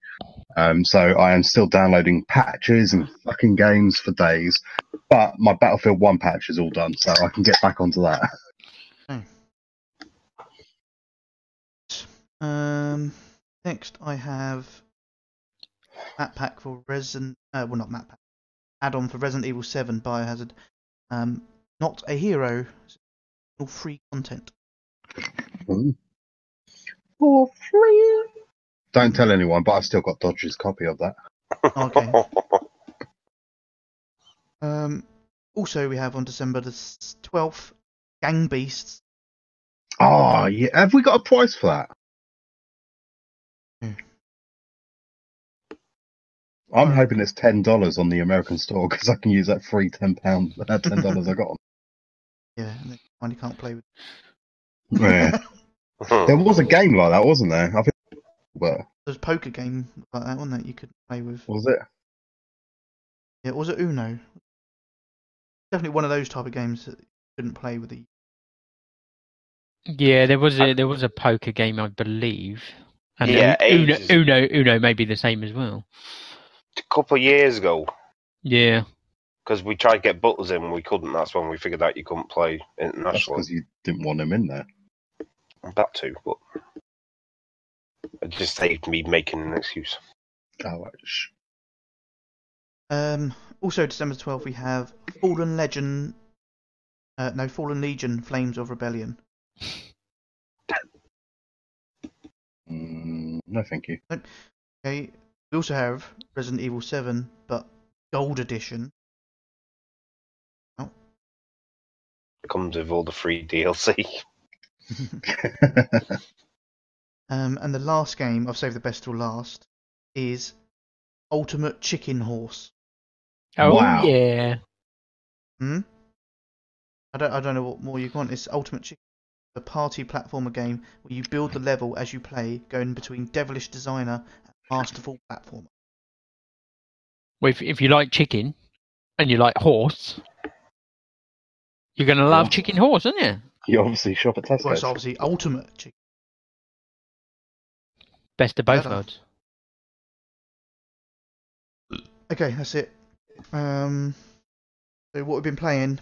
[SPEAKER 6] Um, so I am still downloading patches and fucking games for days, but my Battlefield One patch is all done, so I can get back onto that.
[SPEAKER 3] Um, next I have map pack for Resident. Uh, well, not map pack. Add-on for Resident Evil 7 Biohazard. Um, not a hero. All free content.
[SPEAKER 6] Ooh. For free. Don't tell anyone, but I've still got Dodge's copy of that.
[SPEAKER 3] Okay. [LAUGHS] Um, also, we have on December the 12th, Gang Beasts.
[SPEAKER 6] Oh, yeah. Have we got a price for that?
[SPEAKER 3] Hmm.
[SPEAKER 6] I'm hoping it's ten dollars on the American store because I can use that free ten pound, uh, ten dollars I got. On. [LAUGHS]
[SPEAKER 3] Yeah, and they finally can't play with.
[SPEAKER 6] Yeah. [LAUGHS] there was a game like that, wasn't there? I think, but
[SPEAKER 3] There's a poker game like that, wasn't it? You could play with.
[SPEAKER 6] was it?
[SPEAKER 3] Yeah, was it Uno? Definitely one of those type of games that you couldn't play with the.
[SPEAKER 4] Yeah, there was a there was a poker game, I believe. And
[SPEAKER 5] Yeah,
[SPEAKER 4] Uno,
[SPEAKER 5] ages.
[SPEAKER 4] Uno, Uno may be the same as well.
[SPEAKER 5] a couple of years ago,
[SPEAKER 4] Yeah,
[SPEAKER 5] because we tried to get Butters in and we couldn't. That's when we figured out you couldn't play
[SPEAKER 6] That's
[SPEAKER 5] internationally.
[SPEAKER 6] because you didn't want him in there.
[SPEAKER 5] That too, but it just saved me making an excuse.
[SPEAKER 6] Oh, right. sh-
[SPEAKER 3] Um, also, December 12th, we have Fallen Legend. Uh, no, Fallen Legion Flames of Rebellion.
[SPEAKER 6] Mm, no, thank you.
[SPEAKER 3] Okay, we also have Resident Evil 7, but Gold Edition.
[SPEAKER 5] It comes with all the free DLC. [LAUGHS] [LAUGHS]
[SPEAKER 3] Um, and the last game, I've saved the best till last, is Ultimate Chicken Horse.
[SPEAKER 4] Oh
[SPEAKER 6] Wow.
[SPEAKER 4] yeah.
[SPEAKER 3] Hmm? I don't, I don't know what more you want. It's Ultimate Chicken, a party platformer game where you build the level as you play, going between Devilish Designer and Masterful Platformer.
[SPEAKER 4] Well, if if you like chicken and you like horse, you're gonna love
[SPEAKER 6] Yeah.
[SPEAKER 4] chicken horse, aren't you?
[SPEAKER 6] you obviously shop at
[SPEAKER 3] Well, it's obviously Ultimate Chicken.
[SPEAKER 4] Best of both worlds.
[SPEAKER 3] Okay, that's it. Um, So what we've been playing,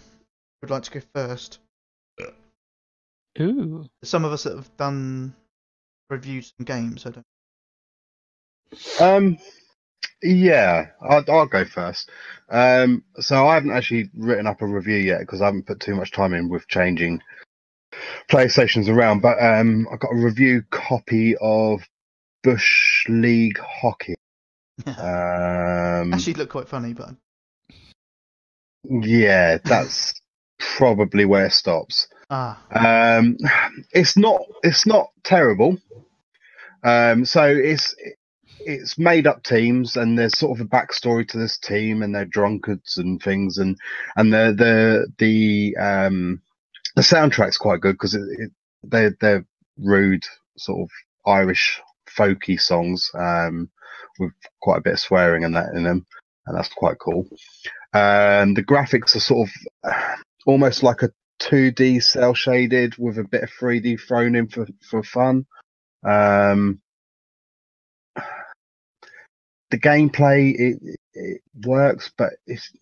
[SPEAKER 3] would like to go first.
[SPEAKER 4] Ooh.
[SPEAKER 3] Some of us that have done reviews and games. I don't.
[SPEAKER 6] Um, yeah, I'll, I'll go first. Um, so I haven't actually written up a review yet because I haven't put too much time in with changing PlayStations around. But um, I got a review copy of Bush League Hockey. [LAUGHS] Um,
[SPEAKER 3] Actually, it looked quite funny, but
[SPEAKER 6] yeah, that's probably where it stops.
[SPEAKER 3] ah,
[SPEAKER 6] Um, it's not it's not terrible. Um, so it's it's made up teams, and there's sort of a backstory to this team, and they're drunkards and things, and and the the the um the soundtrack's quite good because it, it, they're they're rude sort of Irish folky songs um with quite a bit of swearing and that in them, and that's quite cool. Um, the graphics are sort of almost like a 2D cell shaded with a bit of 3D thrown in for, for fun. Um, the gameplay it, it works, but it's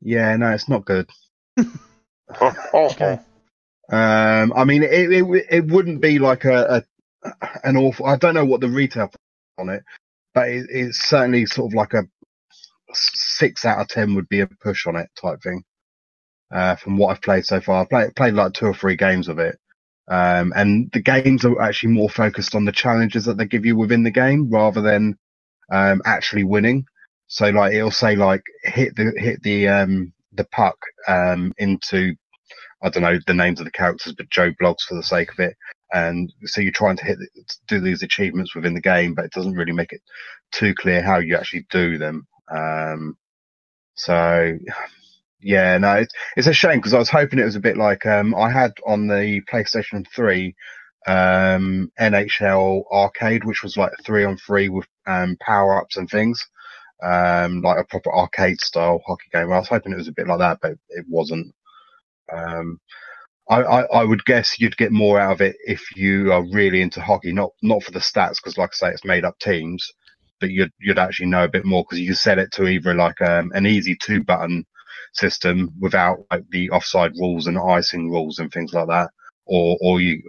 [SPEAKER 6] yeah, no, it's not good. [LAUGHS]
[SPEAKER 3] okay.
[SPEAKER 6] Um, I mean, it, it it wouldn't be like a, a an awful. I don't know what the retail on it, but it, it's certainly sort of like a six out of ten would be a push on it type thing. Uh, from what I've played so far, I've played, played like two or three games of it. Um, and the games are actually more focused on the challenges that they give you within the game rather than, um, actually winning. So like, it'll say like, hit the, hit the, um, the puck, um, into, I don't know the names of the characters, but Joe Bloggs for the sake of it. And so you're trying to hit, do these achievements within the game, but it doesn't really make it too clear how you actually do them. Um, so yeah, no, it's, it's a shame because I was hoping it was a bit like um, I had on the PlayStation 3 um, NHL Arcade, which was like three on three with um, power ups and things, um, like a proper arcade style hockey game. I was hoping it was a bit like that, but it wasn't. Um, I, I, I would guess you'd get more out of it if you are really into hockey, not not for the stats, because like I say, it's made up teams, but you'd you'd actually know a bit more because you set it to either like um, an easy two button system without like the offside rules and icing rules and things like that, or or you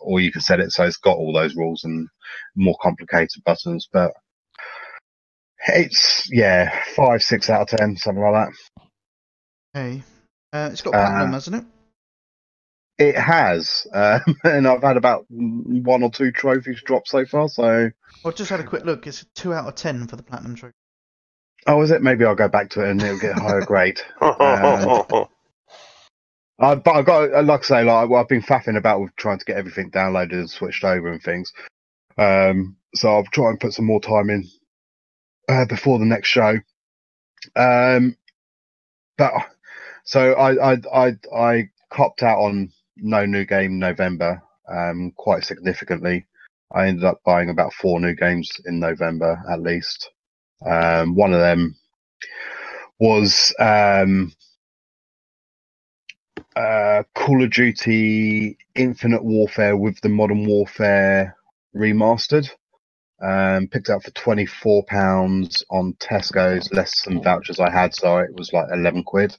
[SPEAKER 6] or you can set it so it's got all those rules and more complicated buttons. But it's yeah, five six out of ten, something like that.
[SPEAKER 3] Hey, uh, it's got
[SPEAKER 6] Uh,
[SPEAKER 3] platinum, hasn't it?
[SPEAKER 6] It has, um, [LAUGHS] and I've had about one or two trophies drop so far. So,
[SPEAKER 3] Well, I just had a quick look. It's two out of ten for the platinum trophy.
[SPEAKER 6] Oh, is it? Maybe I'll go back to it and it'll get a higher grade. Uh, [LAUGHS] but I've got, uh, like I say, like I've been faffing about with trying to get everything downloaded and switched over and things. Um, so I'll try and put some more time in uh, before the next show. Um, but so I, I, I, I copped out on no new game November, um, quite significantly. I ended up buying about four new games in November at least. Um, one of them was, um, uh, Call of Duty Infinite Warfare with the Modern Warfare remastered. Um, picked up for twenty four pounds on Tesco's, less than vouchers I had, so it was like eleven quid.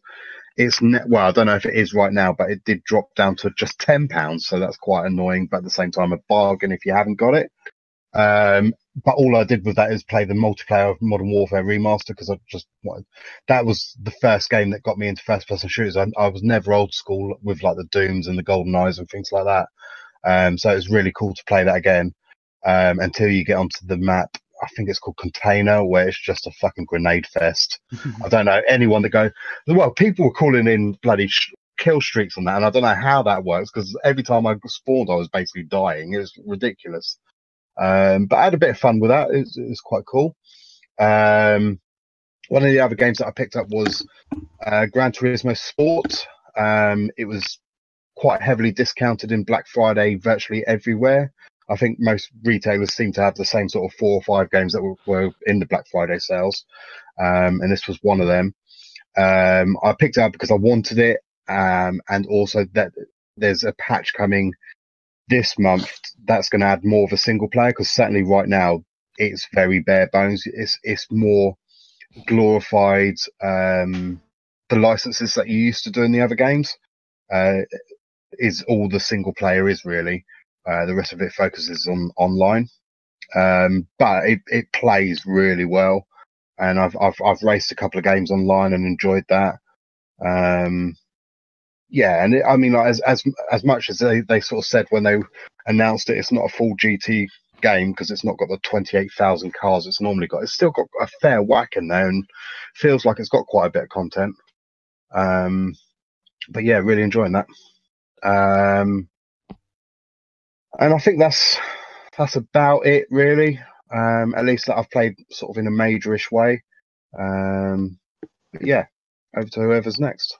[SPEAKER 6] It's net, well, I don't know if it is right now, but it did drop down to just ten pounds, so that's quite annoying. But at the same time, a bargain if you haven't got it. Um, but all I did with that is play the multiplayer of Modern Warfare remaster because I just wanted, that was the first game that got me into first person shooters. I, I was never old school with like the Dooms and the Golden Eyes and things like that. Um, so it was really cool to play that again. Um, until you get onto the map, I think it's called Container, where it's just a fucking grenade fest. [LAUGHS] I don't know anyone that go. Well, people were calling in bloody sh- kill streaks on that, and I don't know how that works because every time I spawned, I was basically dying. It was ridiculous. Um, but I had a bit of fun with that. It was, it quite cool. Um, one of the other games that I picked up was uh, Gran Turismo Sport. Um, it was quite heavily discounted in Black Friday virtually everywhere. I think most retailers seem to have the same sort of four or five games that were, were in the Black Friday sales, um, and this was one of them. Um, I picked it up because I wanted it, um, and also that there's a patch coming this month that's going to add more of a single player because certainly right now it's very bare bones. It's it's more glorified um, the licenses that you used to do in the other games. Uh, is all the single player is really. Uh, the rest of it focuses on online, um, but it, it plays really well. And I've I've I've raced a couple of games online and enjoyed that. Um, yeah, and it, I mean, like, as as as much as they, they sort of said when they announced it, it's not a full GT game because it's not got the twenty eight thousand cars it's normally got. It's still got a fair whack in there and feels like it's got quite a bit of content. Um, but yeah, really enjoying that. Um, and I think that's that's about it really. Um, at least that I've played sort of in a majorish way. Um, yeah, over to whoever's next.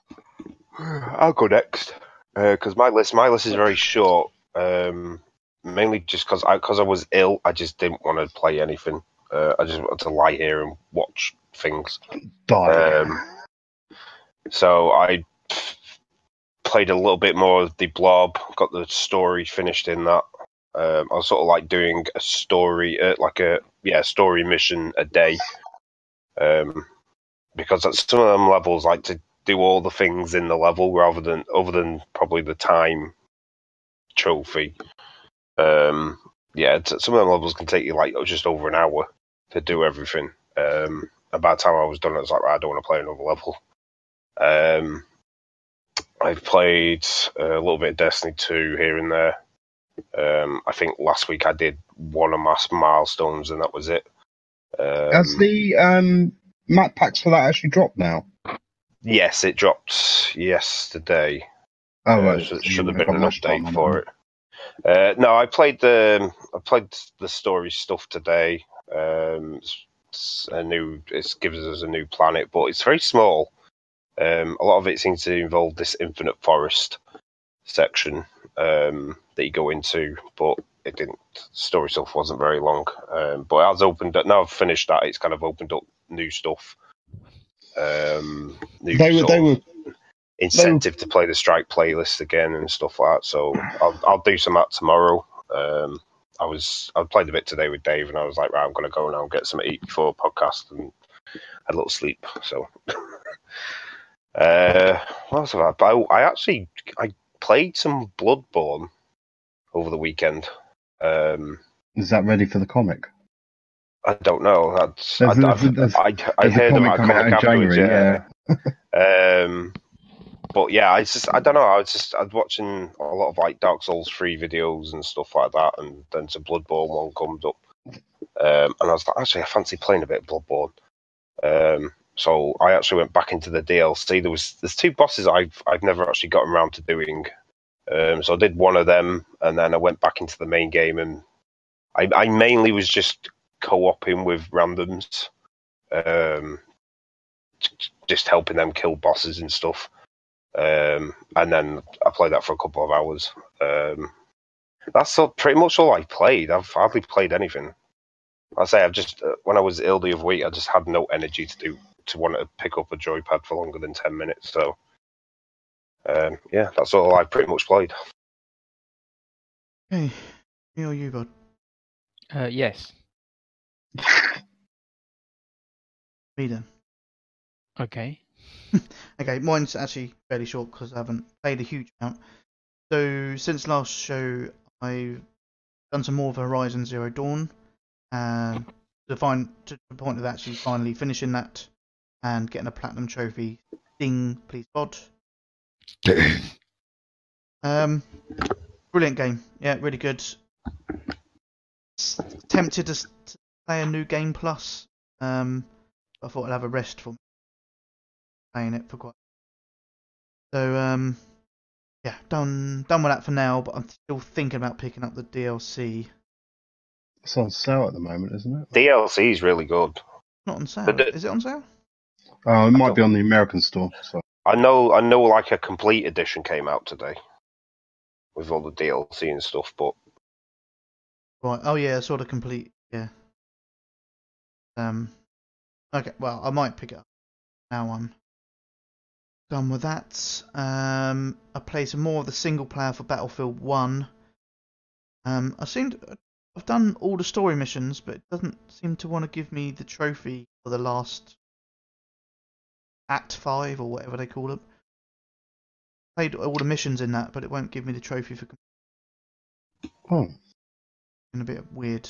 [SPEAKER 6] [SIGHS]
[SPEAKER 5] I'll go next because my list my list is very short. Um, mainly just because I because I was ill, I just didn't want to play anything. Uh, I just wanted to lie here and watch things.
[SPEAKER 6] Die.
[SPEAKER 5] Um, so I played a little bit more of de Blob, got the story finished in that. Um, I was sort of like doing a story, uh, like a yeah, story mission a day, um, because at some of them levels, like to do all the things in the level rather than other than probably the time trophy. Um, yeah, t- some of them levels can take you like just over an hour to do everything. Um, and by the time I was done, I was like, right, I don't want to play another level. Um, I've played a little bit of Destiny 2 here and there. Um, I think last week I did one of my milestones, and that was it. Um,
[SPEAKER 6] Has the um, map packs for that actually dropped now?
[SPEAKER 5] Yes, it dropped yesterday.
[SPEAKER 6] Oh,
[SPEAKER 5] Uh,
[SPEAKER 6] right.
[SPEAKER 5] should,
[SPEAKER 6] so
[SPEAKER 5] should have been an update for it. Uh, no, I played the I played the story stuff today. Um, a new it gives us a new planet, but it's very small. Um, a lot of it seems to involve this infinite forest section um, that you go into, but it didn't. Story stuff wasn't very long, um, but it has opened up. Now I've finished that, it's kind of opened up new stuff. Um, new
[SPEAKER 6] They were they were
[SPEAKER 5] incentive to play the strike playlist again and stuff like that. So I'll I'll do some that tomorrow. Um, I was I played a bit today with Dave, and I was like, right, I'm going to go now and get some eat before podcast and had a little sleep. So, [LAUGHS] uh, what else have I? I, I actually I played some Bloodborne over the weekend. Um,
[SPEAKER 6] is that ready for the comic?
[SPEAKER 5] I don't know. That's I, I've-
[SPEAKER 6] there's-
[SPEAKER 5] I, I heard about
[SPEAKER 6] comic coming out in
[SPEAKER 5] afterwards,
[SPEAKER 6] January. Yeah.
[SPEAKER 5] Um, but yeah, I just I don't know. I was just I was watching a lot of like Dark Souls three videos and stuff like that, and then some Bloodborne one comes up, um, and I was like, actually, I fancy playing a bit of Bloodborne. Um, so I actually went back into the DLC. There was there's two bosses I've I've never actually gotten around to doing. Um, so I did one of them, and then I went back into the main game, and I, I mainly was just co-oping with randoms. Um, just helping them kill bosses and stuff. Um, and then I played that for a couple of hours. Um, that's all, pretty much all I played. I've hardly played anything. I say I've just uh, when I was ill the other week, I just had no energy to do to want to pick up a joypad for longer than ten minutes. So um, yeah, that's all I pretty much played.
[SPEAKER 3] Hey, me or you, bud?
[SPEAKER 4] Uh, yes.
[SPEAKER 3] Me then.
[SPEAKER 4] Okay. [LAUGHS]
[SPEAKER 3] Okay, mine's actually fairly short because I haven't played a huge amount. So since last show, I've done some more of Horizon Zero Dawn, and to find to the point of actually finally finishing that and getting a platinum trophy. Ding, please God. [LAUGHS] Um, brilliant game. Yeah, really good. S- tempted to, to play a new game plus. Um, I thought I'd have a rest from playing it for quite. So um, yeah, done done with that for now. But I'm still thinking about picking up the DLC.
[SPEAKER 6] It's on sale at the moment, isn't it?
[SPEAKER 5] DLC is really good.
[SPEAKER 3] Not on sale.
[SPEAKER 5] But the-
[SPEAKER 3] Is it on sale?
[SPEAKER 6] Oh, it might be on the American store. So
[SPEAKER 5] I know I know like a complete edition came out today with all the DLC and stuff, but
[SPEAKER 3] Right. Oh yeah, sort of complete. Yeah. Um. Okay. Well, I might pick it up. Now I'm done with that. Um. I play some more of the single player for Battlefield One. Um. I seemed I've done all the story missions, but it doesn't seem to want to give me the trophy for the last Act Five or whatever they call it. Played all the missions in that, but it won't give me the trophy for
[SPEAKER 6] Oh,
[SPEAKER 3] in a bit weird.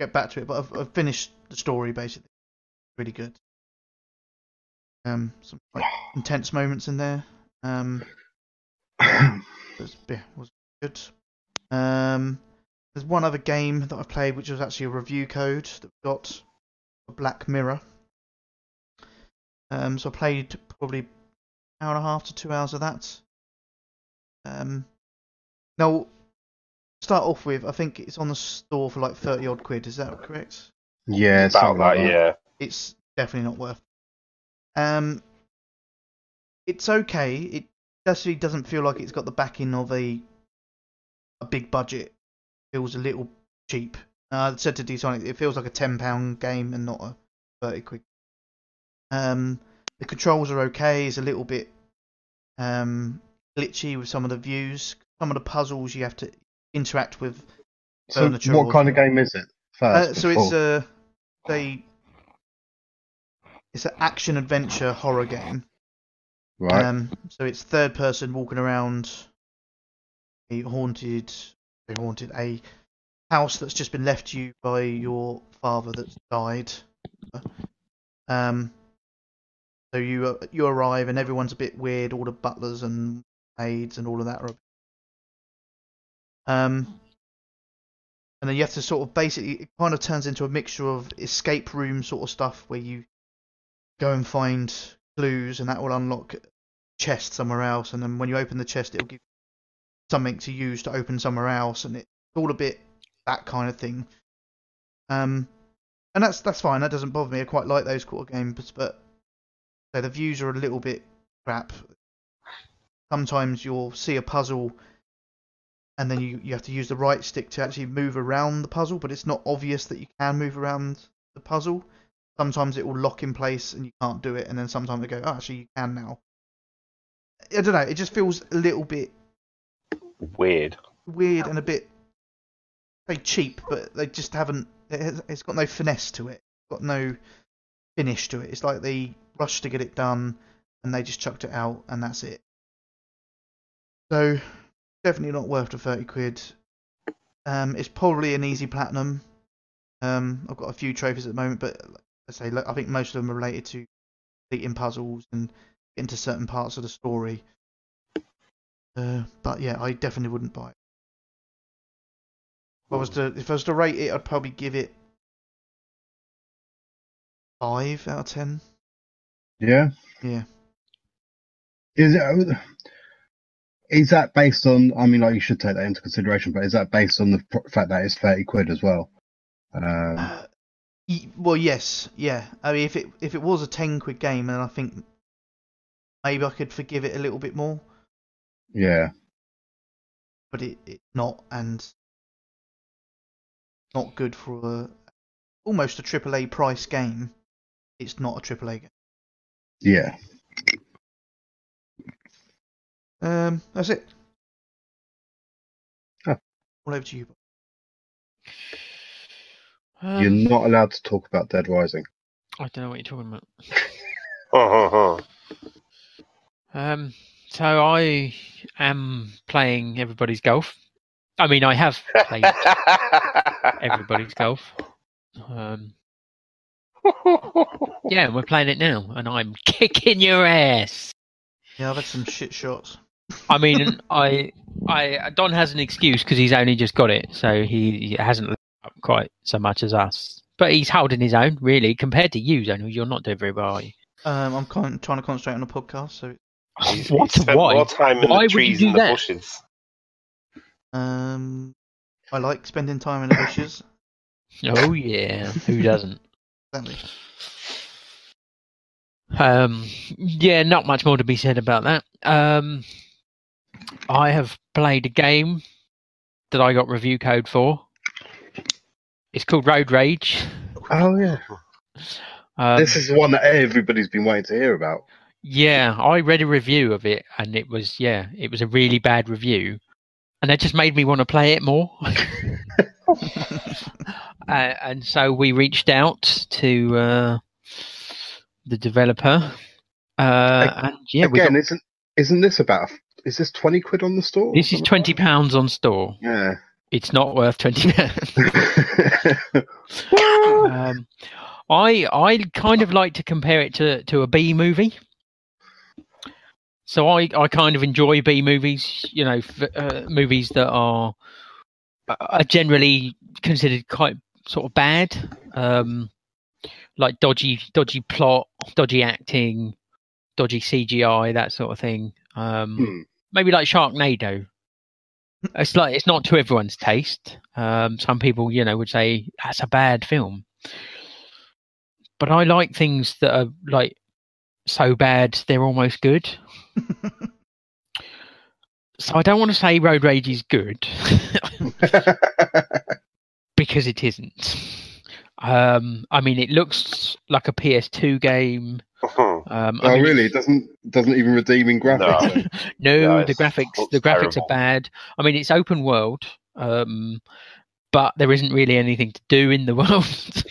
[SPEAKER 3] Get back to it, but I've, I've finished the story basically. Really good. Um, some quite intense moments in there. Um, [COUGHS] was yeah, was good. Um, there's one other game that I played, which was actually a review code that we got for Black Mirror. Um, so I played probably an hour and a half to two hours of that. Um, now start off with, I think it's on the store for like thirty odd quid. Is that correct?
[SPEAKER 6] yeah,
[SPEAKER 5] About
[SPEAKER 6] something
[SPEAKER 5] that,
[SPEAKER 6] like that.
[SPEAKER 5] yeah.
[SPEAKER 3] It's definitely not worth. Um, it's okay. It definitely doesn't feel like it's got the backing of a a big budget. It feels a little cheap. Uh, I said to D-Sonic, it feels like a ten pound game and not a thirty quid. Um, the controls are okay. It's a little bit um glitchy with some of the views. Some of the puzzles you have to interact with
[SPEAKER 6] So,
[SPEAKER 3] furniture
[SPEAKER 6] what
[SPEAKER 3] or-
[SPEAKER 6] kind of game is it?
[SPEAKER 3] uh,
[SPEAKER 6] First,
[SPEAKER 3] so it's a they it's an action adventure horror game.
[SPEAKER 6] right.
[SPEAKER 3] Um, so it's third person walking around a haunted, a haunted a house that's just been left to you by your father that's died. Um, so you uh, you arrive and everyone's a bit weird. All the butlers and maids and all of that are. Um, and then you have to sort of basically it kind of turns into a mixture of escape room sort of stuff where you go and find clues and that will unlock a chest somewhere else. And then when you open the chest it'll give something to use to open somewhere else. And it's all a bit that kind of thing. Um and that's that's fine. That doesn't bother me. I quite like those of games but so the views are a little bit crap. Sometimes you'll see a puzzle and then you, you have to use the right stick to actually move around the puzzle, but it's not obvious that you can move around the puzzle. Sometimes it will lock in place and you can't do it, and then sometimes they go, oh, actually, you can now. I don't know, it just feels a little bit
[SPEAKER 5] Weird.
[SPEAKER 3] weird and a bit say cheap, but they just haven't. It has, it's got no finesse to it. Got no finish to it. It's like they rushed to get it done, and they just chucked it out, and that's it. So definitely not worth the thirty quid. Um, it's probably an easy platinum. Um, I've got a few trophies at the moment, but like I say, look, I think most of them are related to completing puzzles and into certain parts of the story. Uh, but yeah, I definitely wouldn't buy it. If I was to if I was to rate it, I'd probably give it five out of ten.
[SPEAKER 6] yeah.
[SPEAKER 3] Yeah.
[SPEAKER 6] Is it? Is that based on? I mean, like you should take that into consideration, but is that based on the fact that it's thirty quid as well? Um,
[SPEAKER 3] Uh, well, yes, yeah. I mean, if it if it was a ten quid game, then I think maybe I could forgive it a little bit more.
[SPEAKER 6] yeah,
[SPEAKER 3] But it it's not, and not good for a almost a triple A price game. It's not a triple A game.
[SPEAKER 6] yeah.
[SPEAKER 3] Um, that's it.
[SPEAKER 6] Oh.
[SPEAKER 3] All over to you.
[SPEAKER 4] Um,
[SPEAKER 6] You're not allowed to talk about Dead Rising.
[SPEAKER 4] I don't know what you're talking about. [LAUGHS] Um, so I am playing everybody's golf. I mean, I have played [LAUGHS] everybody's golf. Um, [LAUGHS] yeah, we're playing it now, and I'm kicking your ass.
[SPEAKER 3] Yeah, I've had some shit shots.
[SPEAKER 4] I mean, I, I Don has an excuse because he's only just got it, so he, he hasn't up quite so much as us. But he's holding his own, really, compared to you, Daniel. You're not doing very well, are you?
[SPEAKER 3] Um, I'm kind trying to concentrate on the podcast, so
[SPEAKER 5] He's- [LAUGHS]
[SPEAKER 4] what?
[SPEAKER 5] he's spent
[SPEAKER 4] Why?
[SPEAKER 5] more time in
[SPEAKER 4] Why
[SPEAKER 5] the
[SPEAKER 4] would you
[SPEAKER 5] trees
[SPEAKER 4] do
[SPEAKER 5] and the
[SPEAKER 4] that?
[SPEAKER 5] bushes.
[SPEAKER 3] um, I like spending time in the bushes. [LAUGHS]
[SPEAKER 4] Oh yeah, who doesn't?
[SPEAKER 3] Exactly.
[SPEAKER 4] Um, yeah, not much more to be said about that. Um, I have played a game that I got review code for. It's called Road Rage.
[SPEAKER 6] Oh yeah,
[SPEAKER 4] Um,
[SPEAKER 6] this is the one that everybody's been waiting to hear about.
[SPEAKER 4] yeah, I read a review of it, and it was yeah, it was a really bad review, and that just made me want to play it more. [LAUGHS] uh, and so we reached out to uh, the developer. Uh, and yeah,
[SPEAKER 6] Again,
[SPEAKER 4] got,
[SPEAKER 6] isn't isn't this about? Is this twenty quid on the store?
[SPEAKER 4] this is twenty pounds on store.
[SPEAKER 6] Yeah,
[SPEAKER 4] It's not worth twenty pounds. [LAUGHS] [LAUGHS] Um, I I kind of like to compare it to to a B movie. So I, I kind of enjoy B movies, you know, f- uh, movies that are are generally considered quite sort of bad, um, like dodgy dodgy plot, dodgy acting, dodgy CGI, that sort of thing. Um,
[SPEAKER 6] Hmm.
[SPEAKER 4] Maybe like Sharknado. It's like it's not to everyone's taste. Um, some people, you know, would say that's a bad film, but I like things that are like so bad they're almost good. [LAUGHS] So I don't want to say Road Rage is good [LAUGHS] because it isn't. Um, I mean, it looks like a PS2 game. Um, I
[SPEAKER 6] oh,
[SPEAKER 4] mean,
[SPEAKER 6] really? It doesn't doesn't even redeem in graphics. then? [LAUGHS]
[SPEAKER 4] no,
[SPEAKER 5] Yeah,
[SPEAKER 4] the graphics the graphics
[SPEAKER 5] terrible.
[SPEAKER 4] are bad. I mean, it's open world, um, but there isn't really anything to do in the [LAUGHS] world.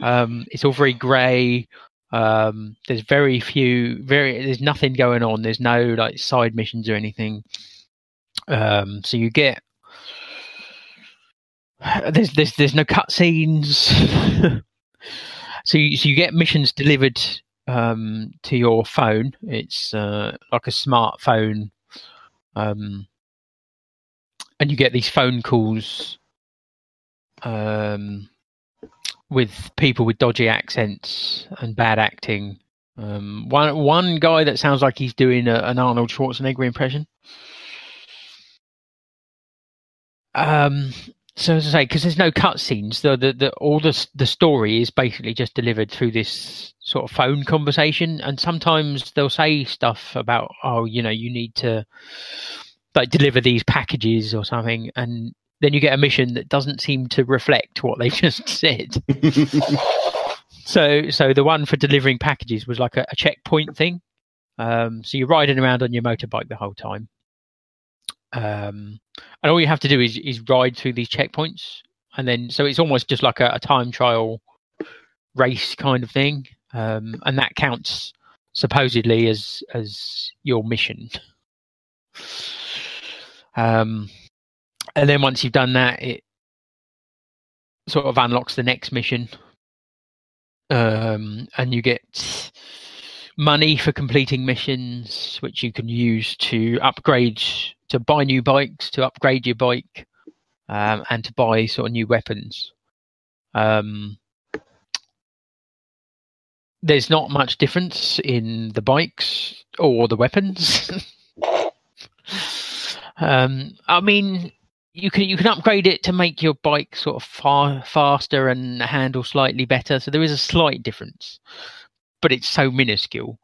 [SPEAKER 4] um, it's all very grey. Um, there's very few, very there's nothing going on. There's no like side missions or anything. Um, so you get [SIGHS] there's there's there's no cutscenes. [LAUGHS] so you, so you get missions delivered um, to your phone. It's uh, like a smartphone, um, and you get these phone calls um, with people with dodgy accents and bad acting. Um, one one guy that sounds like he's doing a, an Arnold Schwarzenegger impression. Um, so as I say, because there's no cutscenes, the, the the all the the story is basically just delivered through this sort of phone conversation, and sometimes they'll say stuff about, oh, you know, you need to like deliver these packages or something, and then you get a mission that doesn't seem to reflect what they [LAUGHS] just said. [LAUGHS] So, so the one for delivering packages was like a, a checkpoint thing. Um, so you're riding around on your motorbike the whole time, um, and all you have to do is is ride through these checkpoints, and then so it's almost just like a, a time trial race kind of thing, um, and that counts supposedly as as your mission. Um, and then once you've done that, it sort of unlocks the next mission um, and you get money for completing missions, which you can use to upgrade, to buy new bikes, to upgrade your bike, um, and to buy sort of new weapons. Um, there's not much difference in the bikes or the weapons. [LAUGHS] um, I mean, you can you can upgrade it to make your bike sort of far faster and handle slightly better. So there is a slight difference, but it's so minuscule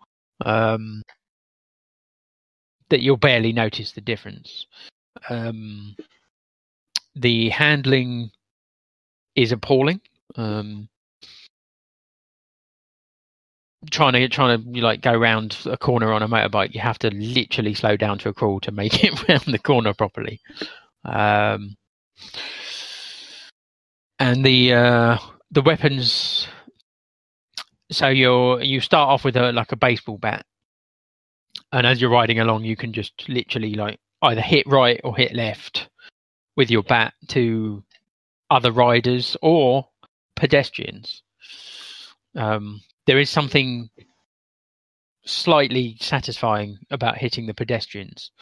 [SPEAKER 4] um, that you'll barely notice the difference. Um, the handling is appalling. Um, trying to trying to like go around a corner on a motorbike, you have to literally slow down to a crawl to make [LAUGHS] it round the corner properly. Um, and the uh, the weapons. So you're you start off with a like a baseball bat, and as you're riding along, you can just literally like either hit right or hit left with your bat to other riders or pedestrians. Um, there is something slightly satisfying about hitting the pedestrians. [LAUGHS]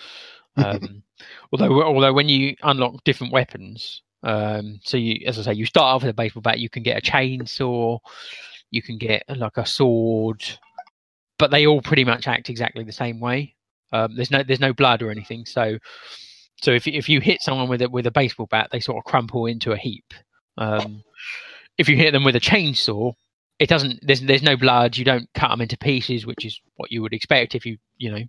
[SPEAKER 4] Um, although, although when you unlock different weapons, um, so you, as I say, you start off with a baseball bat. You can get a chainsaw, you can get like a sword, but they all pretty much act exactly the same way. Um, there's no there's no blood or anything. So, so if if you hit someone with a with a baseball bat, they sort of crumple into a heap. Um, if you hit them with a chainsaw, it doesn't. There's there's no blood. You don't cut them into pieces, which is what you would expect if you you know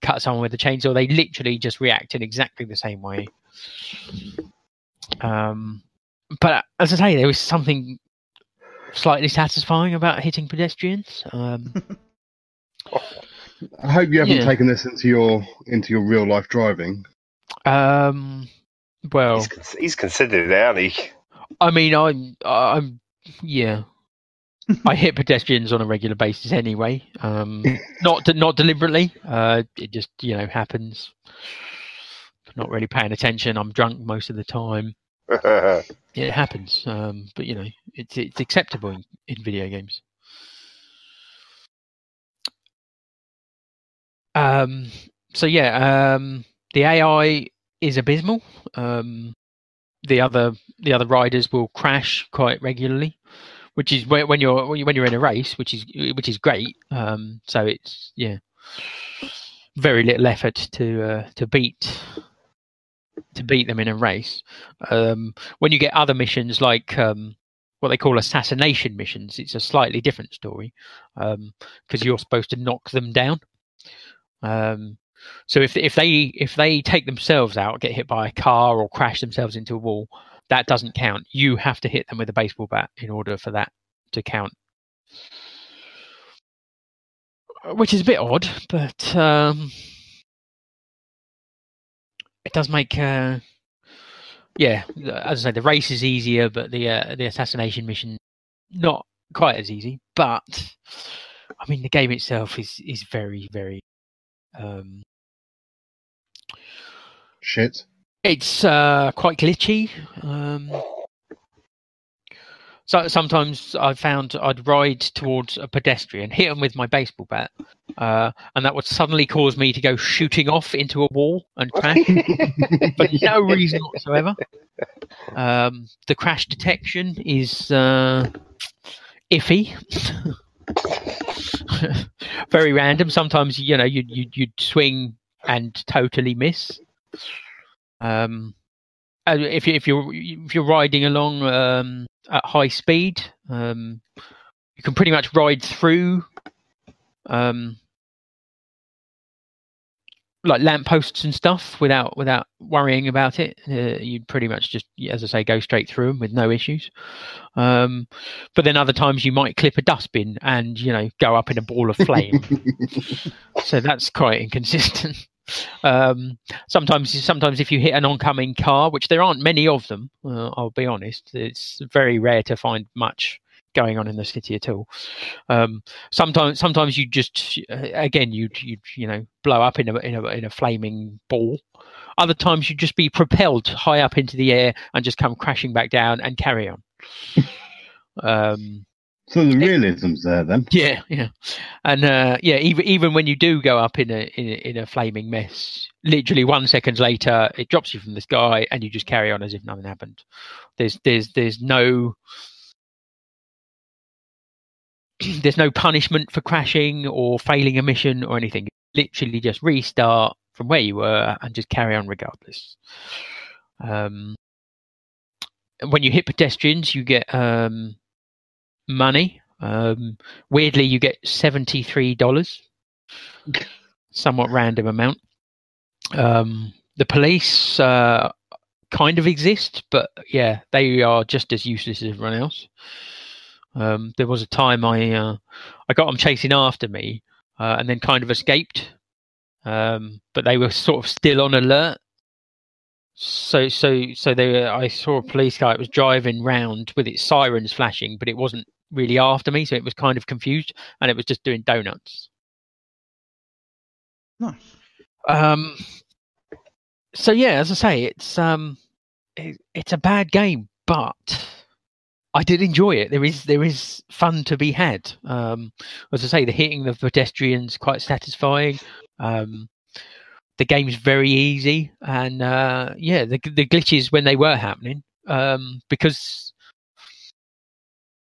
[SPEAKER 4] cut someone with a chainsaw. They literally just react in exactly the same way. Um, but as I say, there was something slightly satisfying about hitting pedestrians. Um, [LAUGHS]
[SPEAKER 6] I hope you haven't
[SPEAKER 4] Yeah.
[SPEAKER 6] taken this into your into your real life driving.
[SPEAKER 4] um, well,
[SPEAKER 5] He's, con- he's considered it, hasn't he?
[SPEAKER 4] I mean, I'm, I'm, yeah. [LAUGHS] I hit pedestrians on a regular basis anyway. Um, not not deliberately. Uh, it just you know happens. Not really paying attention. I'm drunk most of the time. [LAUGHS] It happens. Um, but you know, it's it's acceptable in, in video games. Um, so yeah, um, the AI is abysmal. Um, the other the other riders will crash quite regularly, which is when you're when you're in a race, which is which is great. Um, so it's yeah, very little effort to uh, to beat to beat them in a race. Um, when you get other missions like um, what they call assassination missions, it's a slightly different story because you're supposed to knock them down. Um, so if if they if they take themselves out, get hit by a car or crash themselves into a wall, that doesn't count. You have to hit them with a baseball bat in order for that to count. Which is a bit odd, but um, it does make uh, yeah, as I say, the race is easier, but the uh, the assassination mission not quite as easy. But I mean, the game itself is is very very um,
[SPEAKER 6] Shit.
[SPEAKER 4] it's uh, quite glitchy. Um, so sometimes I found I'd ride towards a pedestrian, hit him with my baseball bat, uh, and that would suddenly cause me to go shooting off into a wall and crash [LAUGHS] for no reason whatsoever. Um, the crash detection is uh, iffy. [LAUGHS] Very random. Sometimes you know you'd you'd, you'd swing and totally miss. Um, if you if you're if you're riding along um, at high speed, um, you can pretty much ride through um, like lampposts and stuff without without worrying about it. Uh, you'd pretty much just, as I say, go straight through them with no issues. Um, but then other times you might clip a dustbin and you know go up in a ball of flame. [LAUGHS] so that's quite inconsistent. Um, sometimes, sometimes if you hit an oncoming car, which there aren't many of them, uh, I'll be honest, it's very rare to find much going on in the city at all. Um, sometimes, sometimes you just, uh, again, you you you know, blow up in a in a in a flaming ball. Other times you'd just be propelled high up into the air and just come crashing back down and carry on. [LAUGHS] um,
[SPEAKER 6] So the realism's there then.
[SPEAKER 4] yeah, yeah, and uh, yeah, even even when you do go up in a, in a in a flaming mess, literally one second later, it drops you from the sky, and you just carry on as if nothing happened. There's there's there's no [CLEARS THROAT] there's no punishment for crashing or failing a mission or anything. Literally, just restart from where you were and just carry on regardless. Um, when you hit pedestrians, you get um, money. Um, weirdly, you get seventy-three dollars, somewhat random amount. Um, the police uh, kind of exist, but yeah, they are just as useless as everyone else. Um, there was a time I uh, I got them chasing after me, uh, and then kind of escaped, um, but they were sort of still on alert. So so so they were, I saw a police car. It was driving round with its sirens flashing, but it wasn't really after me, so it was kind of confused, and it was just doing donuts.
[SPEAKER 3] Nice.
[SPEAKER 4] Um, so yeah, as I say, it's um, it, it's a bad game, but I did enjoy it. There is there is fun to be had. Um, as I say, the hitting the pedestrians quite satisfying. Um, the game's very easy, and uh, yeah, the the glitches when they were happening um, because.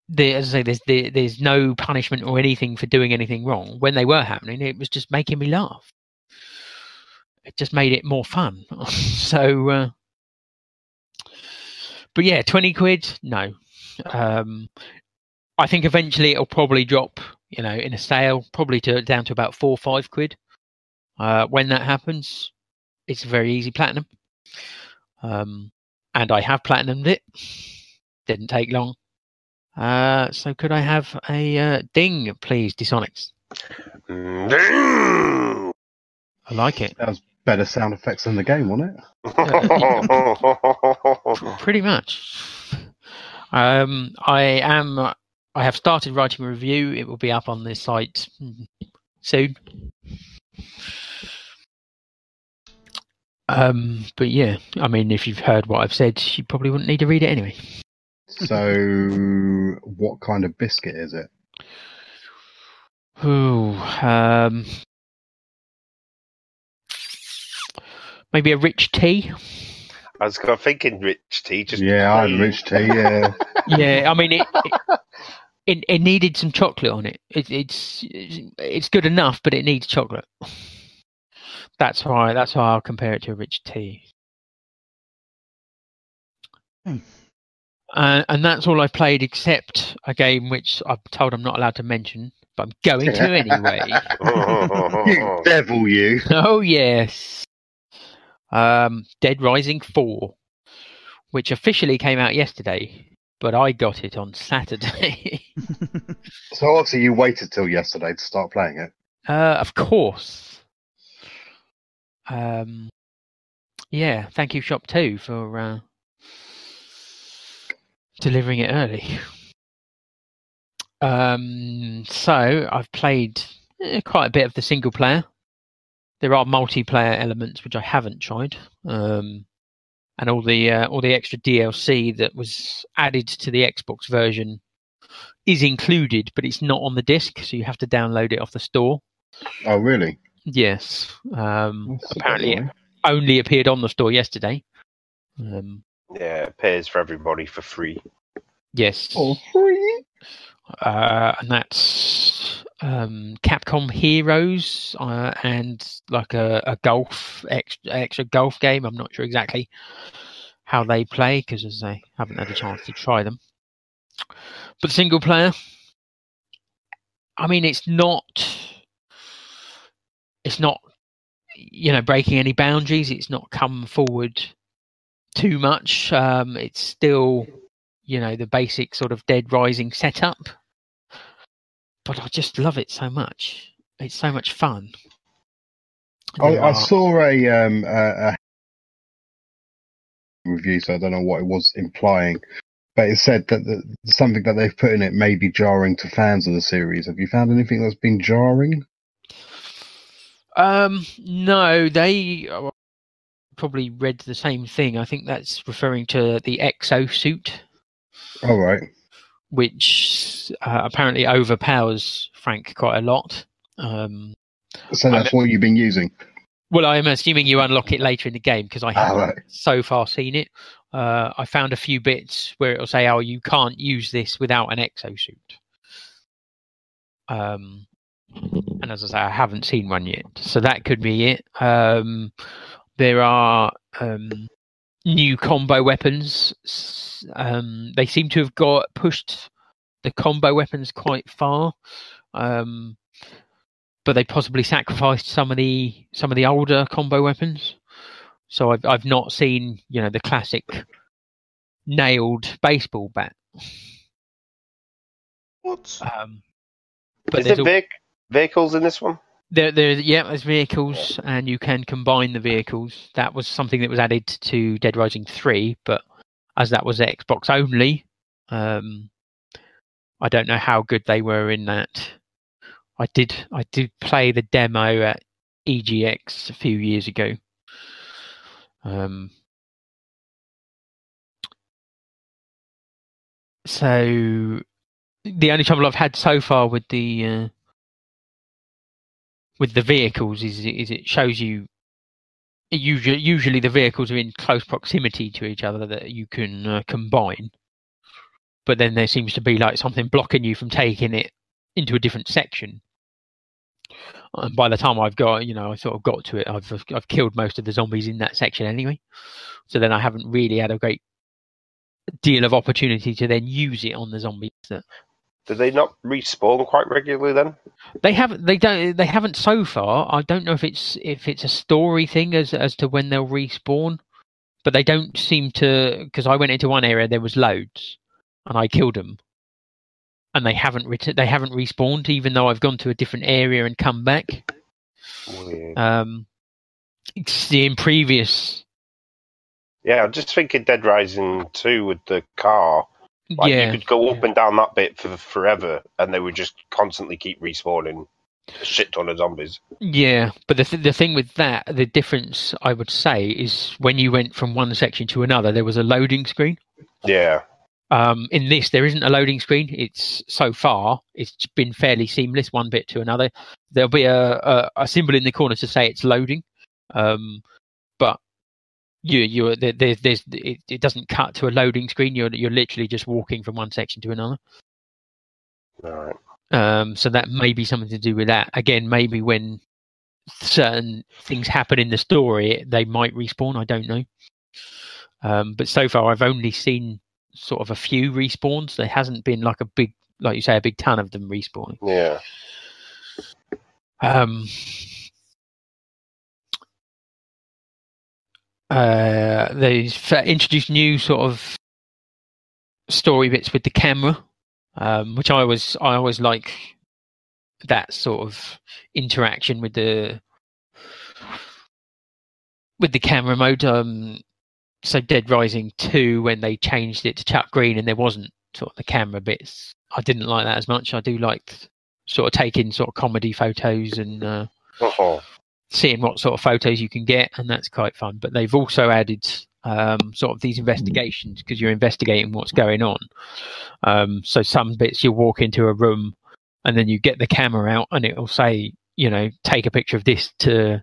[SPEAKER 4] The, as I say, there's there, there's no punishment or anything for doing anything wrong. When they were happening, it was just making me laugh. It just made it more fun. [LAUGHS] so, uh, but yeah, twenty quid, no, um, I think eventually it'll probably drop, you know, in a sale, probably to down to about four or five quid. Uh, when that happens, it's very easy platinum. Um, and I have platinumed it. Didn't take long. Uh, so could I have a uh, ding, please, Disonics?
[SPEAKER 5] Ding!
[SPEAKER 4] I like it.
[SPEAKER 6] That was better sound effects than the game, wasn't it? [LAUGHS]
[SPEAKER 4] Pretty much. Um, I am I have started writing a review. It will be up on this site soon. Um, but yeah, I mean, if you've heard what I've said, you probably wouldn't need to read it anyway.
[SPEAKER 6] So, what kind of biscuit is it?
[SPEAKER 4] Ooh, um, maybe a rich tea.
[SPEAKER 5] I was kind of thinking rich tea. Just
[SPEAKER 6] yeah, I had rich tea. Yeah, [LAUGHS]
[SPEAKER 4] Yeah, I mean, it, it, it, it needed some chocolate on it. it. It's it's good enough, but it needs chocolate. That's why. That's why I'll compare it to a rich tea.
[SPEAKER 3] Hmm.
[SPEAKER 4] Uh, and that's all I've played, except a game which I'm told I'm not allowed to mention, but I'm going to anyway. [LAUGHS]
[SPEAKER 6] you devil, you. [LAUGHS]
[SPEAKER 4] oh yes, um, Dead Rising Four, which officially came out yesterday, but I got it on Saturday. [LAUGHS]
[SPEAKER 6] So obviously you waited till yesterday to start playing it.
[SPEAKER 4] Uh, of course. Um, yeah, thank you, ShopTo, for uh, delivering it early. Um, so I've played eh, quite a bit of the single player. There are multiplayer elements which I haven't tried, um, and all the uh, all the extra DLC that was added to the Xbox version is included, but it's not on the disc, so you have to download it off the store.
[SPEAKER 6] Oh, really?
[SPEAKER 4] Yes. Um,
[SPEAKER 6] That's a bit
[SPEAKER 4] apparently, it only appeared on the store yesterday. Um,
[SPEAKER 5] yeah, it pays for everybody for free.
[SPEAKER 4] yes.
[SPEAKER 6] Oh, free.
[SPEAKER 4] Uh, and that's um, Capcom Heroes uh, and like a, a golf extra, extra golf game. I'm not sure exactly how they play because as I haven't had a chance to try them. But single player, I mean, it's not. It's not, you know, breaking any boundaries. It's not come forward too much. Um, it's still you know the basic sort of Dead Rising setup. But I just love it so much. It's so much fun.
[SPEAKER 6] I, I saw a, um, a, a review, so I don't know what it was implying, but it said that the, something that they've put in it may be jarring to fans of the series. Have you found anything that's been jarring?
[SPEAKER 4] Um, no, they probably read the same thing. I think that's referring to the exo suit.
[SPEAKER 6] All right.
[SPEAKER 4] which uh, apparently overpowers Frank quite a lot. Um,
[SPEAKER 6] So that's what you've been using.
[SPEAKER 4] well, I'm assuming you unlock it later in the game because I
[SPEAKER 6] Ah,
[SPEAKER 4] haven't
[SPEAKER 6] right.
[SPEAKER 4] so far seen it. Uh, I found a few bits where it'll say, "Oh, you can't use this without an exosuit." Um, and as I say, I haven't seen one yet, so that could be it. Um, there are um, new combo weapons. Um, they seem to have got pushed the combo weapons quite far, um, but they possibly sacrificed some of the some of the older combo weapons. So I've I've not seen you know the classic nailed baseball bat.
[SPEAKER 3] What?
[SPEAKER 4] Um, but
[SPEAKER 5] Is
[SPEAKER 4] there's
[SPEAKER 5] there
[SPEAKER 4] al-
[SPEAKER 5] vehicles in this one?
[SPEAKER 4] There, there, yeah, there's vehicles, and you can combine the vehicles. That was something that was added to Dead Rising Three, but as that was Xbox only, um, I don't know how good they were in that. I did, I did play the demo at EGX a few years ago. Um, so the only trouble I've had so far with the uh, with the vehicles is is it shows you usually usually the vehicles are in close proximity to each other that you can uh, combine. But then there seems to be like something blocking you from taking it into a different section. And by the time I've got you know I sort of got to it I've I've killed most of the zombies in that section anyway. So then I haven't really had a great deal of opportunity to then use it on the zombies that
[SPEAKER 5] Do they not respawn quite regularly then?
[SPEAKER 4] They haven't. They don't. They haven't so far. I don't know if it's if it's a story thing as as to when they'll respawn, but they don't seem to. Because I went into one area, there was loads, and I killed them, and they haven't ret- They haven't respawned, even though I've gone to a different area and come back.
[SPEAKER 5] Weird.
[SPEAKER 4] Um, in previous.
[SPEAKER 5] Yeah, I'm just thinking Dead Rising 2 with the car. Like
[SPEAKER 4] yeah,
[SPEAKER 5] you could go up and down that bit for forever, and they would just constantly keep respawning a shit ton of zombies.
[SPEAKER 4] yeah. But the th- the thing with that, the difference I would say is when you went from one section to another, there was a loading screen.
[SPEAKER 5] Yeah,
[SPEAKER 4] Um, in this, there isn't a loading screen. It's so far, it's been fairly seamless, one bit to another. There'll be a, a, a symbol in the corner to say it's loading, um, you you there, there's there's it, it doesn't cut to a loading screen. You're you're literally just walking from one section to another.
[SPEAKER 5] all right.
[SPEAKER 4] Um, so that may be something to do with that. Again, maybe when certain things happen in the story, they might respawn. I don't know. Um, but so far, I've only seen sort of a few respawns. There hasn't been like a big, like you say, a big ton of them respawning.
[SPEAKER 5] Yeah,
[SPEAKER 4] Um, uh, they've uh, introduced new sort of story bits with the camera, um, which I was I always like that sort of interaction with the with the camera mode. Um, so Dead Rising two, when they changed it to Chuck Greene, and there wasn't sort of the camera bits, I didn't like that as much. I do like sort of taking sort of comedy photos and uh,
[SPEAKER 5] oh,
[SPEAKER 4] seeing what sort of photos you can get, and that's quite fun. But they've also added um, sort of these investigations because you're investigating what's going on. Um, so some bits you'll walk into a room and then you get the camera out and it'll say, you know, take a picture of this to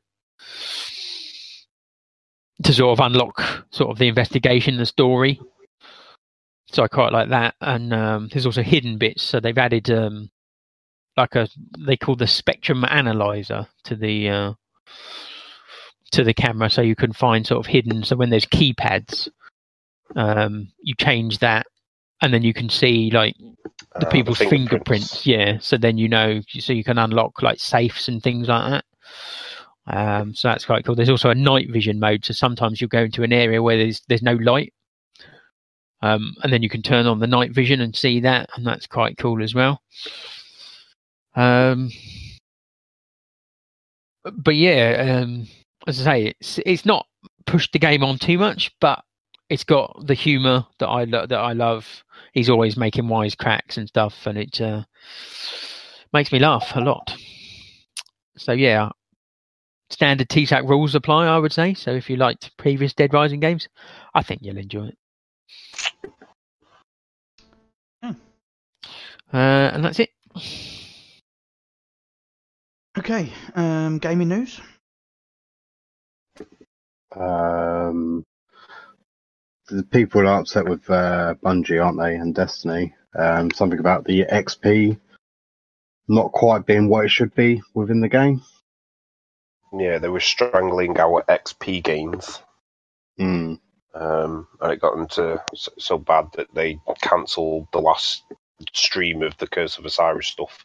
[SPEAKER 4] to sort of unlock sort of the investigation, the story. So I quite like that, and um, there's also hidden bits. So they've added um, like a they call the spectrum analyzer to the uh, to the camera, so you can find sort of hidden. So when there's keypads, um, you change that, and then you can see like the
[SPEAKER 5] uh,
[SPEAKER 4] people's fingerprints. Yeah, so then you know, so you can unlock like safes and things like that. Um, so that's quite cool. There's also a night vision mode, so sometimes you'll go into an area where there's there's no light, um, and then you can turn on the night vision and see that, and that's quite cool as well. Um, but yeah, um, as I say, it's it's not pushed the game on too much, but it's got the humour that I lo- that I love. He's always making wise cracks and stuff, and it uh, makes me laugh a lot. So yeah, standard TSAC rules apply, I would say. So if you liked previous Dead Rising games, I think you'll enjoy it.
[SPEAKER 3] Hmm.
[SPEAKER 4] Uh, and that's it.
[SPEAKER 3] Okay, um, gaming news.
[SPEAKER 6] Um, the people are upset with uh, Bungie, aren't they, and Destiny. Um, something about the XP not quite being what it should be within the game.
[SPEAKER 5] Yeah, they were strangling our XP gains,
[SPEAKER 6] Mm.
[SPEAKER 5] um, and it got them to so, so bad that they cancelled the last stream of the Curse of Osiris stuff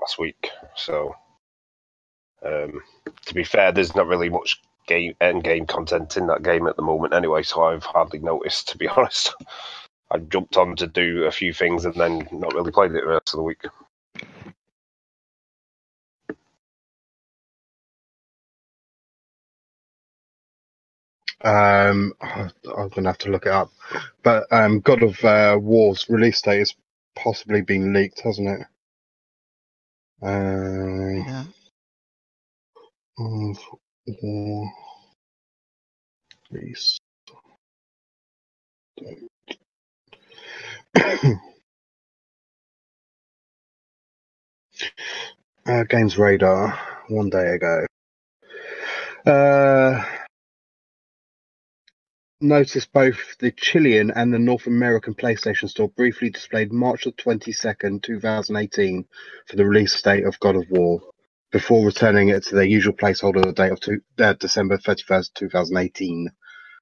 [SPEAKER 5] last week. So, um, to be fair, there's not really much game end game content in that game at the moment, anyway. So I've hardly noticed, to be [LAUGHS] honest. I jumped on to do a few things and then not really played it the rest of the week.
[SPEAKER 6] Um, I'm going to have to look it up. But um, God of uh, War's release date has possibly been leaked, hasn't it? Uh,
[SPEAKER 3] Yeah.
[SPEAKER 6] Of War date. [COUGHS] uh, Games Radar, one day ago. Uh, noticed both the Chilean and the North American PlayStation Store briefly displayed March the 22nd, 2018 for the release date of God of War, before returning it to their usual placeholder the date of two, uh, December 31st, 2018.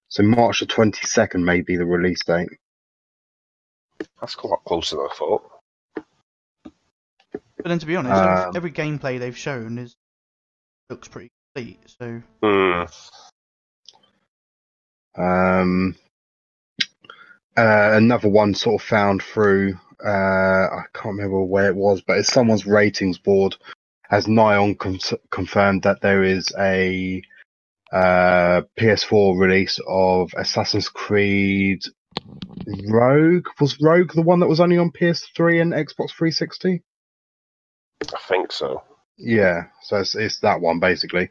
[SPEAKER 6] So March the 22nd may be the release date.
[SPEAKER 5] That's quite lot closer than I thought.
[SPEAKER 3] But then, to be honest,
[SPEAKER 6] Um,
[SPEAKER 3] every, every gameplay they've shown is looks pretty complete. So
[SPEAKER 5] Hmm.
[SPEAKER 6] Um, uh, another one sort of found through, uh, I can't remember where it was, but it's someone's ratings board has Nyon con- confirmed that there is a uh, PS4 release of Assassin's Creed Rogue was Rogue the one that was only on PS3 and Xbox 360.
[SPEAKER 5] I think so.
[SPEAKER 6] Yeah, so it's, it's that one basically.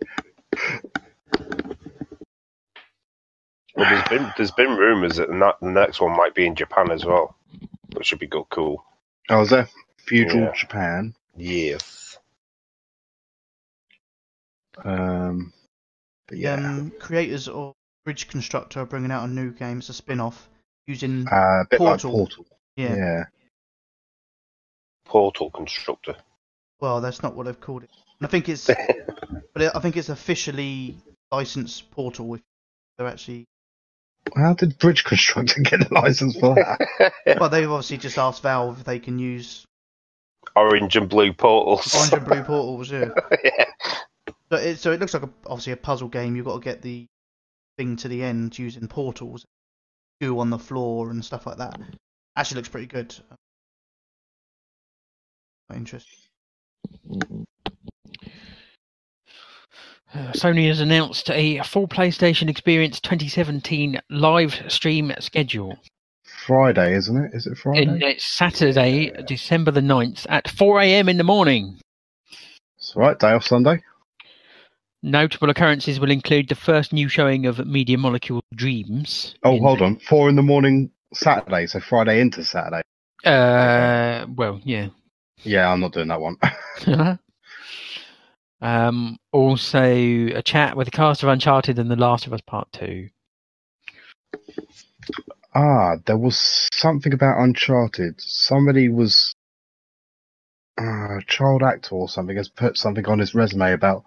[SPEAKER 5] Well, there's been there's been rumours that the the next one might be in Japan as well, which should be good, cool.
[SPEAKER 6] Oh, was there feudal
[SPEAKER 5] Yeah.
[SPEAKER 6] Japan?
[SPEAKER 5] Yes.
[SPEAKER 6] Um, but yeah,
[SPEAKER 3] Um, creators of Bridge Constructor are bringing out a new game. It's a spin-off using
[SPEAKER 6] uh, a bit
[SPEAKER 3] Portal.
[SPEAKER 6] like Portal.
[SPEAKER 3] yeah.
[SPEAKER 6] yeah.
[SPEAKER 5] Portal constructor.
[SPEAKER 3] Well, that's not what they've called it. And I think it's, [LAUGHS] but it, I think it's officially licensed Portal. If they're actually,
[SPEAKER 6] How did Bridge Constructor [LAUGHS] get a license for that? [LAUGHS]
[SPEAKER 3] well, they've obviously just asked Valve if they can use
[SPEAKER 5] Orange and blue portals.
[SPEAKER 3] orange and blue portals. Yeah.
[SPEAKER 5] yeah.
[SPEAKER 3] So it, so it looks like a, obviously a puzzle game. You've got to get the thing to the end using portals, goo on the floor and stuff like that. Actually, looks pretty good. Quite interesting.
[SPEAKER 4] Uh, [SIGHS] Sony has announced a full PlayStation Experience 2017 live stream schedule.
[SPEAKER 6] Friday, isn't it? Is it Friday?
[SPEAKER 4] And it's Saturday, December the 9th at 4 a.m. in the morning.
[SPEAKER 6] That's right. Day off Sunday.
[SPEAKER 4] Notable occurrences will include the first new showing of Media Molecule Dreams.
[SPEAKER 6] Oh, hold on. Four in the morning Saturday, so Friday into Saturday.
[SPEAKER 4] Uh, well, yeah.
[SPEAKER 6] Yeah, I'm not doing that one. [LAUGHS] [LAUGHS]
[SPEAKER 4] um, also, a chat with the cast of Uncharted and The Last of Us Part 2.
[SPEAKER 6] ah, there was something about Uncharted. Somebody was uh, a child actor or something has put something on his resume about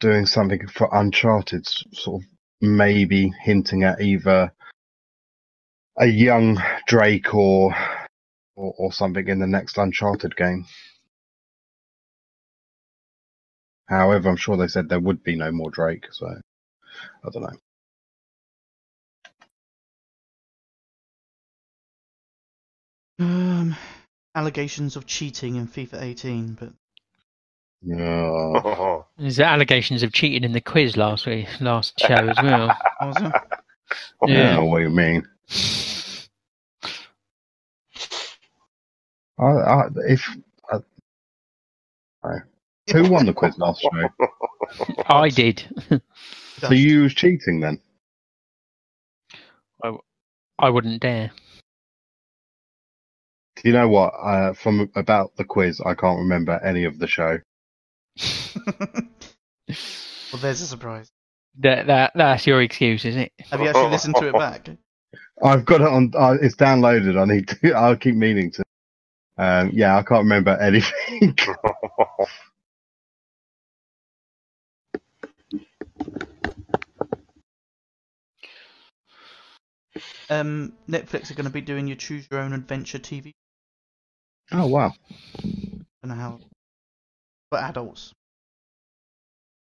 [SPEAKER 6] doing something for Uncharted, sort of maybe hinting at either a young Drake or or, or something in the next Uncharted game. However, I'm sure they said there would be no more Drake, so I don't know.
[SPEAKER 3] Um, allegations of cheating in FIFA 18, but
[SPEAKER 6] Yeah. [LAUGHS]
[SPEAKER 4] There's allegations of cheating in the quiz last week, last show as well. [LAUGHS]
[SPEAKER 3] what was it?
[SPEAKER 6] I
[SPEAKER 4] Yeah.
[SPEAKER 6] don't know what you mean. I, I, if I, I- who won the quiz last show? [LAUGHS]
[SPEAKER 4] I did.
[SPEAKER 6] So you was cheating then?
[SPEAKER 4] I wouldn't dare.
[SPEAKER 6] Do you know what? Uh, from about the quiz, I can't remember any of the show. [LAUGHS]
[SPEAKER 3] well, there's a surprise.
[SPEAKER 4] That, that That's your excuse, is it?
[SPEAKER 3] Have you actually listened to it back?
[SPEAKER 6] I've got it on. Uh, it's downloaded. I need to. [LAUGHS] I'll keep meaning to. Um, yeah, I can't remember [LAUGHS] anything.
[SPEAKER 3] Um, Netflix are going to be doing your Choose Your Own Adventure TV.
[SPEAKER 6] oh wow!
[SPEAKER 3] don't know how. For adults.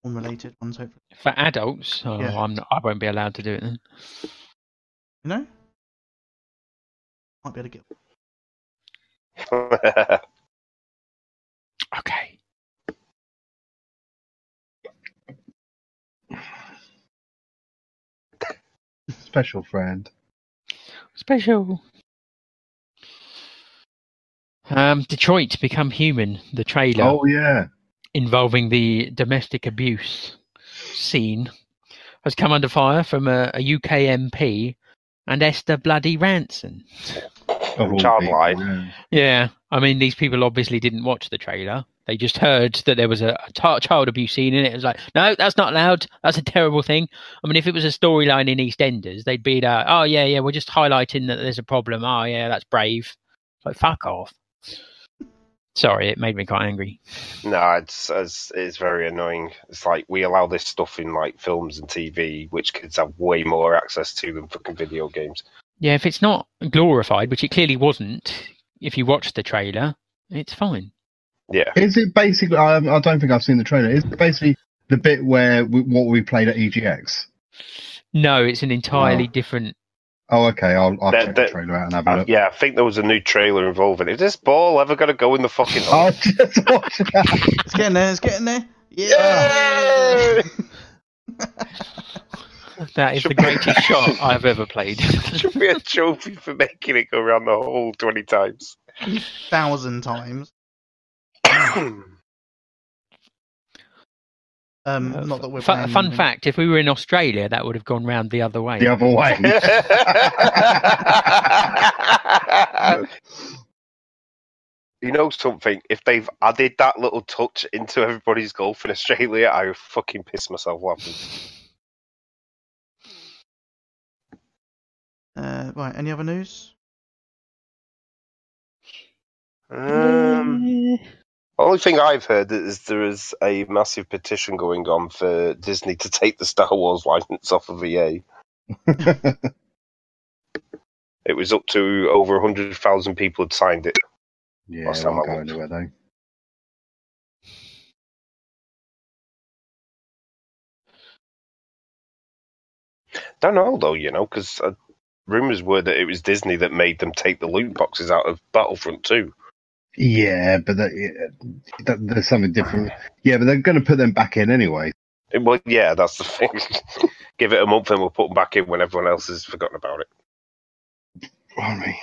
[SPEAKER 3] Unrelated ones, hopefully.
[SPEAKER 4] For adults, oh,
[SPEAKER 3] Yeah.
[SPEAKER 4] I'm not, I won't be allowed to do it then.
[SPEAKER 3] You know? Might be able to get. [LAUGHS]
[SPEAKER 4] Okay.
[SPEAKER 6] Special friend.
[SPEAKER 4] Special. Um, Detroit Become Human, the trailer
[SPEAKER 6] Oh yeah.
[SPEAKER 4] Involving the domestic abuse scene, has come under fire from a, a UK MP and Esther Bloody Rantzen.
[SPEAKER 6] Of
[SPEAKER 5] Child
[SPEAKER 6] people,
[SPEAKER 5] line.
[SPEAKER 6] yeah.
[SPEAKER 4] Yeah, I mean, these people obviously didn't watch the trailer. They just heard that there was a, a ta- child abuse scene in it. It was like, no, that's not allowed. That's a terrible thing. I mean, if it was a storyline in EastEnders, they'd be like, oh, yeah, yeah, we're just highlighting that there's a problem. Oh, yeah, that's brave. Like, fuck off. Sorry, it made me quite angry.
[SPEAKER 5] no, it's, it's it's very annoying. It's like we allow this stuff in like films and TV, which kids have way more access to than fucking video games.
[SPEAKER 4] Yeah, if it's not glorified, which it clearly wasn't, if you watch the trailer, it's fine.
[SPEAKER 5] Yeah,
[SPEAKER 6] Is it basically? I, I don't think I've seen the trailer. Is it basically the bit where we, what we played at EGX?
[SPEAKER 4] No, it's an entirely
[SPEAKER 6] Oh.
[SPEAKER 4] different.
[SPEAKER 6] Oh, okay. I'll, I'll
[SPEAKER 5] That-
[SPEAKER 6] check
[SPEAKER 5] that-
[SPEAKER 6] the trailer out and have a
[SPEAKER 5] Uh,
[SPEAKER 6] look.
[SPEAKER 5] yeah. I think there was a new trailer involving. Is this ball ever going to go in the fucking? [LAUGHS] hole?
[SPEAKER 6] I'll just watch that.
[SPEAKER 3] It's getting there, it's getting there. Yeah!
[SPEAKER 4] That is the
[SPEAKER 5] Should be-
[SPEAKER 4] greatest shot I've ever played. [LAUGHS]
[SPEAKER 5] Should be a trophy for making it go around the hole 20 times.
[SPEAKER 3] Thousand times. [CLEARS THROAT] Um,
[SPEAKER 4] Uh,
[SPEAKER 3] not that we're
[SPEAKER 4] Fu-
[SPEAKER 3] playing
[SPEAKER 4] fun
[SPEAKER 3] anything.
[SPEAKER 4] fact: if we were in Australia, that would have gone round the other way.
[SPEAKER 6] The other way. [LAUGHS]
[SPEAKER 5] you know something? If they've added that little touch into everybody's golf in Australia, I would fucking piss myself laughing.
[SPEAKER 3] Uh, right. Any other news?
[SPEAKER 5] Um, only thing I've heard is there is a massive petition going on for Disney to take the Star Wars license off of EA. [LAUGHS] It was up to over 100,000 people had signed it.
[SPEAKER 6] yeah,
[SPEAKER 5] Last time I
[SPEAKER 6] go
[SPEAKER 5] looked.
[SPEAKER 6] anywhere though.
[SPEAKER 5] Don't know though, you know, because uh, rumors were that it was Disney that made them take the loot boxes out of Battlefront 2.
[SPEAKER 6] Yeah, but that, that, there's something different. Yeah, but they're going to put them back in anyway.
[SPEAKER 5] Eh, Well, yeah, that's the [LAUGHS] thing. Give it a month and we'll put them back in when everyone else has forgotten about it.
[SPEAKER 6] We?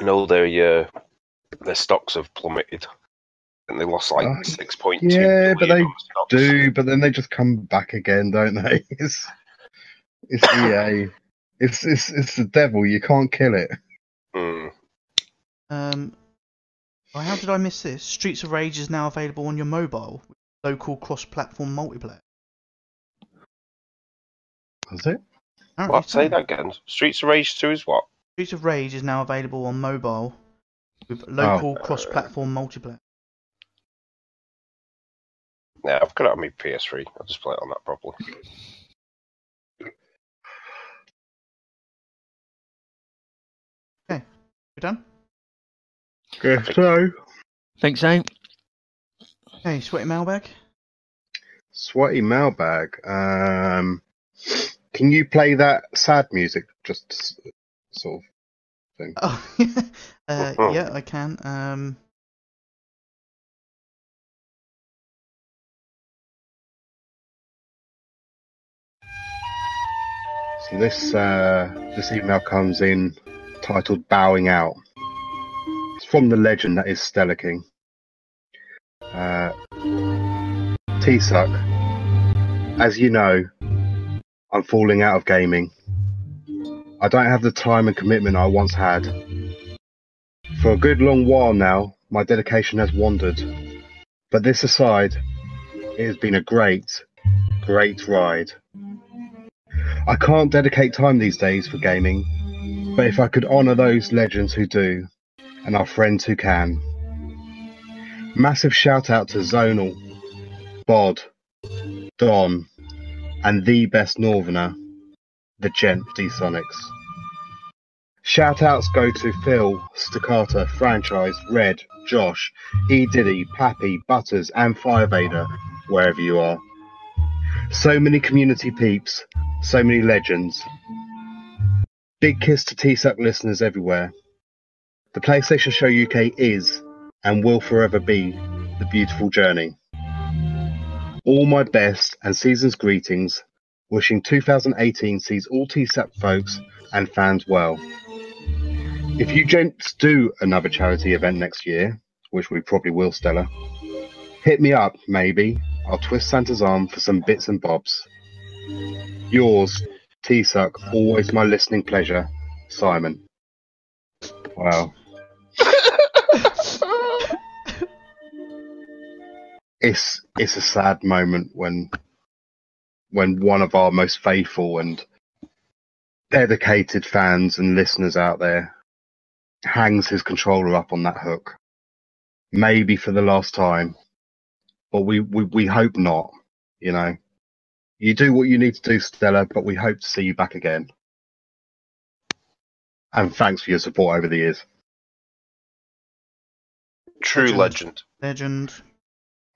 [SPEAKER 5] I know their uh, their stocks have plummeted, and they lost like six point two.
[SPEAKER 6] yeah, but they Do, but then they just come back again, don't they? [LAUGHS] It's it's EA. It's it's it's the devil. You can't kill it.
[SPEAKER 5] Mm.
[SPEAKER 3] Um, oh, how did I miss this? Streets of Rage is now available on your mobile. Local cross-platform multiplayer.
[SPEAKER 6] Was it?
[SPEAKER 3] Apparently
[SPEAKER 5] What?
[SPEAKER 3] so.
[SPEAKER 5] Say that again. Streets of Rage Two is what?
[SPEAKER 3] Streets of Rage is now available on mobile with
[SPEAKER 6] Oh.
[SPEAKER 3] local cross-platform multiplayer.
[SPEAKER 5] Yeah, I've got it on my PS3. I'll just play it on that properly.
[SPEAKER 3] Done?
[SPEAKER 6] Guess so.
[SPEAKER 4] Think so?
[SPEAKER 3] Okay, sweaty mailbag.
[SPEAKER 6] Sweaty mailbag. Um, can you play that sad music? Just sort of.
[SPEAKER 3] Oh, [LAUGHS] uh,
[SPEAKER 5] Oh.
[SPEAKER 3] yeah, I can. Um,
[SPEAKER 6] So this uh, this email comes in titled "Bowing Out." It's from the legend that is Stella King. Uh, T-Suck, as you know, I'm falling out of gaming. I don't have the time and commitment I once had. For a good long while now, my dedication has wandered. But this aside, it has been a great, great ride. I can't dedicate time these days for gaming, but if I could honour those legends who do, and our friends who can. Massive shout out to Zonal, Bod, Don, and the best Northerner, the Gent D Sonics. Shout outs go to Phil, Staccato, Franchise, Red, Josh, E Diddy, Pappy, Butters, and Firevader, wherever you are. So many community peeps, so many legends. Big kiss to T-Suck listeners everywhere. The PlayStation Show UK is and will forever be the beautiful journey. All my best and season's greetings, wishing 2018 sees all T-Suck folks and fans well. If you gents do another charity event next year, which we probably will, Stella, hit me up, maybe. I'll twist Santa's arm for some bits and bobs. Yours, T Suck, uh, always my listening pleasure, Simon. Wow. it's it's a sad moment when when one of our most faithful and dedicated fans and listeners out there hangs his controller up on that hook. Maybe for the last time. But we, we, we hope not, you know. You do what you need to do, Stella, but we hope to see you back again. And thanks for your support over the years.
[SPEAKER 5] True
[SPEAKER 3] Legend.
[SPEAKER 5] legend.
[SPEAKER 3] legend.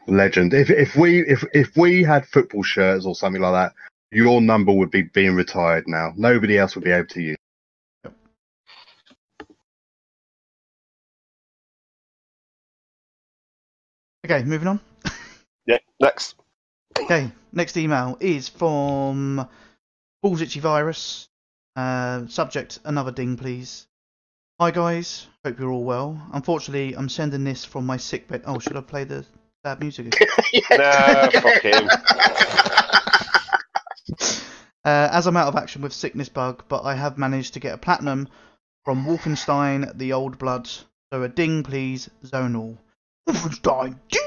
[SPEAKER 6] Legend. If if we if if we had football shirts or something like that, your number would be being retired now. Nobody else would be able to use.
[SPEAKER 3] Okay, moving on.
[SPEAKER 5] Yeah. Next.
[SPEAKER 3] Okay, next email is from Balls Itchy Virus. Uh, subject, another ding, please. Hi guys, hope you're all well. Unfortunately, I'm sending this from my sick bed. Oh, should I play the sad music again? [LAUGHS]
[SPEAKER 5] Nah, fuck him. [LAUGHS]
[SPEAKER 3] Uh, as I'm out of action with Sickness Bug, but I have managed to get a platinum from Wolfenstein The Old Blood. So a ding, please, Zonal. Wolfenstein, ding!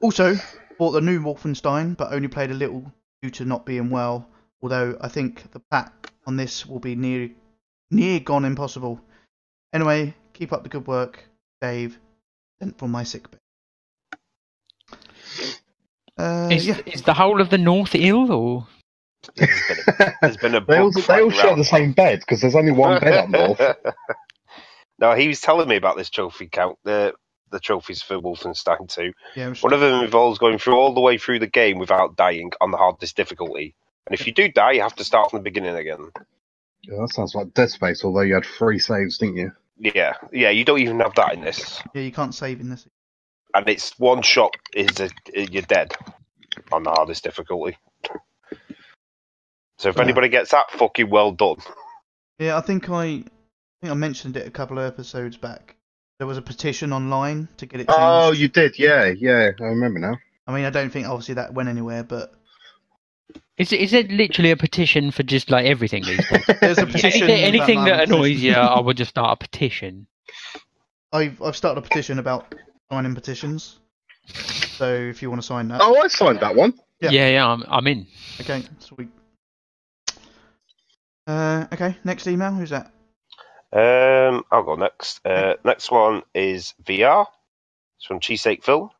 [SPEAKER 3] Also, bought the new Wolfenstein, but only played a little due to not being well. Although I think the pack on this will be near, near gone impossible. Anyway, keep up the good work, Dave. Sent from my sick bed. Uh,
[SPEAKER 4] Is,
[SPEAKER 3] yeah.
[SPEAKER 4] is the whole of the north ill, or
[SPEAKER 5] There's been a, there's been a [LAUGHS]
[SPEAKER 6] they all, they all share the same bed because there's only one bed up north. [LAUGHS] [LAUGHS]
[SPEAKER 5] no, he was telling me about this trophy count, the the trophies for Wolfenstein 2.
[SPEAKER 3] Yeah, I'm
[SPEAKER 5] One of them involves going through all the way through the game without dying on the hardest difficulty. And if you do die, you have to start from the beginning again.
[SPEAKER 6] Yeah, that sounds like Dead Space, although you had three saves, didn't you?
[SPEAKER 5] Yeah, yeah, you don't even have that in this.
[SPEAKER 3] Yeah, you can't save in this.
[SPEAKER 5] And it's one shot is a, you're dead on the hardest difficulty. So if
[SPEAKER 3] Yeah.
[SPEAKER 5] anybody gets that, fucking well done.
[SPEAKER 3] Yeah, I think I, I think I mentioned it a couple of episodes back. There was a petition online to get it changed.
[SPEAKER 6] Oh, you did, yeah, yeah. I remember now.
[SPEAKER 3] I mean, I don't think obviously that went anywhere, but
[SPEAKER 4] is it, is it literally a petition for just like everything these days? [LAUGHS]
[SPEAKER 3] there's a petition.
[SPEAKER 4] anything anything
[SPEAKER 3] that
[SPEAKER 4] that annoys you, [LAUGHS] I would just start a petition.
[SPEAKER 3] I've I've started a petition about signing petitions. So if you want to sign that,
[SPEAKER 6] Oh, I signed that one.
[SPEAKER 3] Yeah.
[SPEAKER 4] Yeah, yeah, I'm, I'm in.
[SPEAKER 3] okay, sweet. Uh, okay, next email. Who's that?
[SPEAKER 5] Um, I'll go next. Uh, next one is VR. It's from Cheesesteak Phil.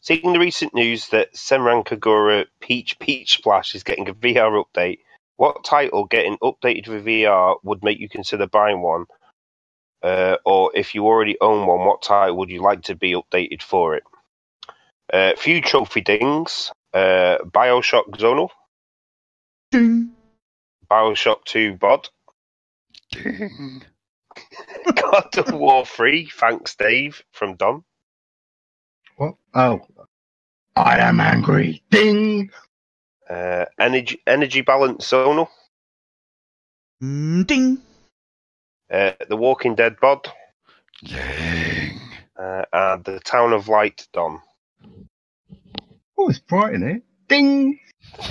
[SPEAKER 5] Seeing the recent news that Senran Kagura Peach Beach Splash is getting a VR update, what title getting updated for VR would make you consider buying one? Uh, or if you already own one, what title would you like to be updated for it? Uh, few trophy dings. Uh, Bioshock Zonal,
[SPEAKER 3] Ding.
[SPEAKER 5] Bioshock 2 Bod, [LAUGHS] God of War 3, thanks Dave from Dom.
[SPEAKER 6] What? Oh. I am angry. Ding!
[SPEAKER 5] Uh, energy energy balance zonal.
[SPEAKER 3] Mm, ding.
[SPEAKER 5] Uh, the Walking Dead bod. Uh, and the Town of Light Don.
[SPEAKER 6] Oh, it's bright in here. Ding!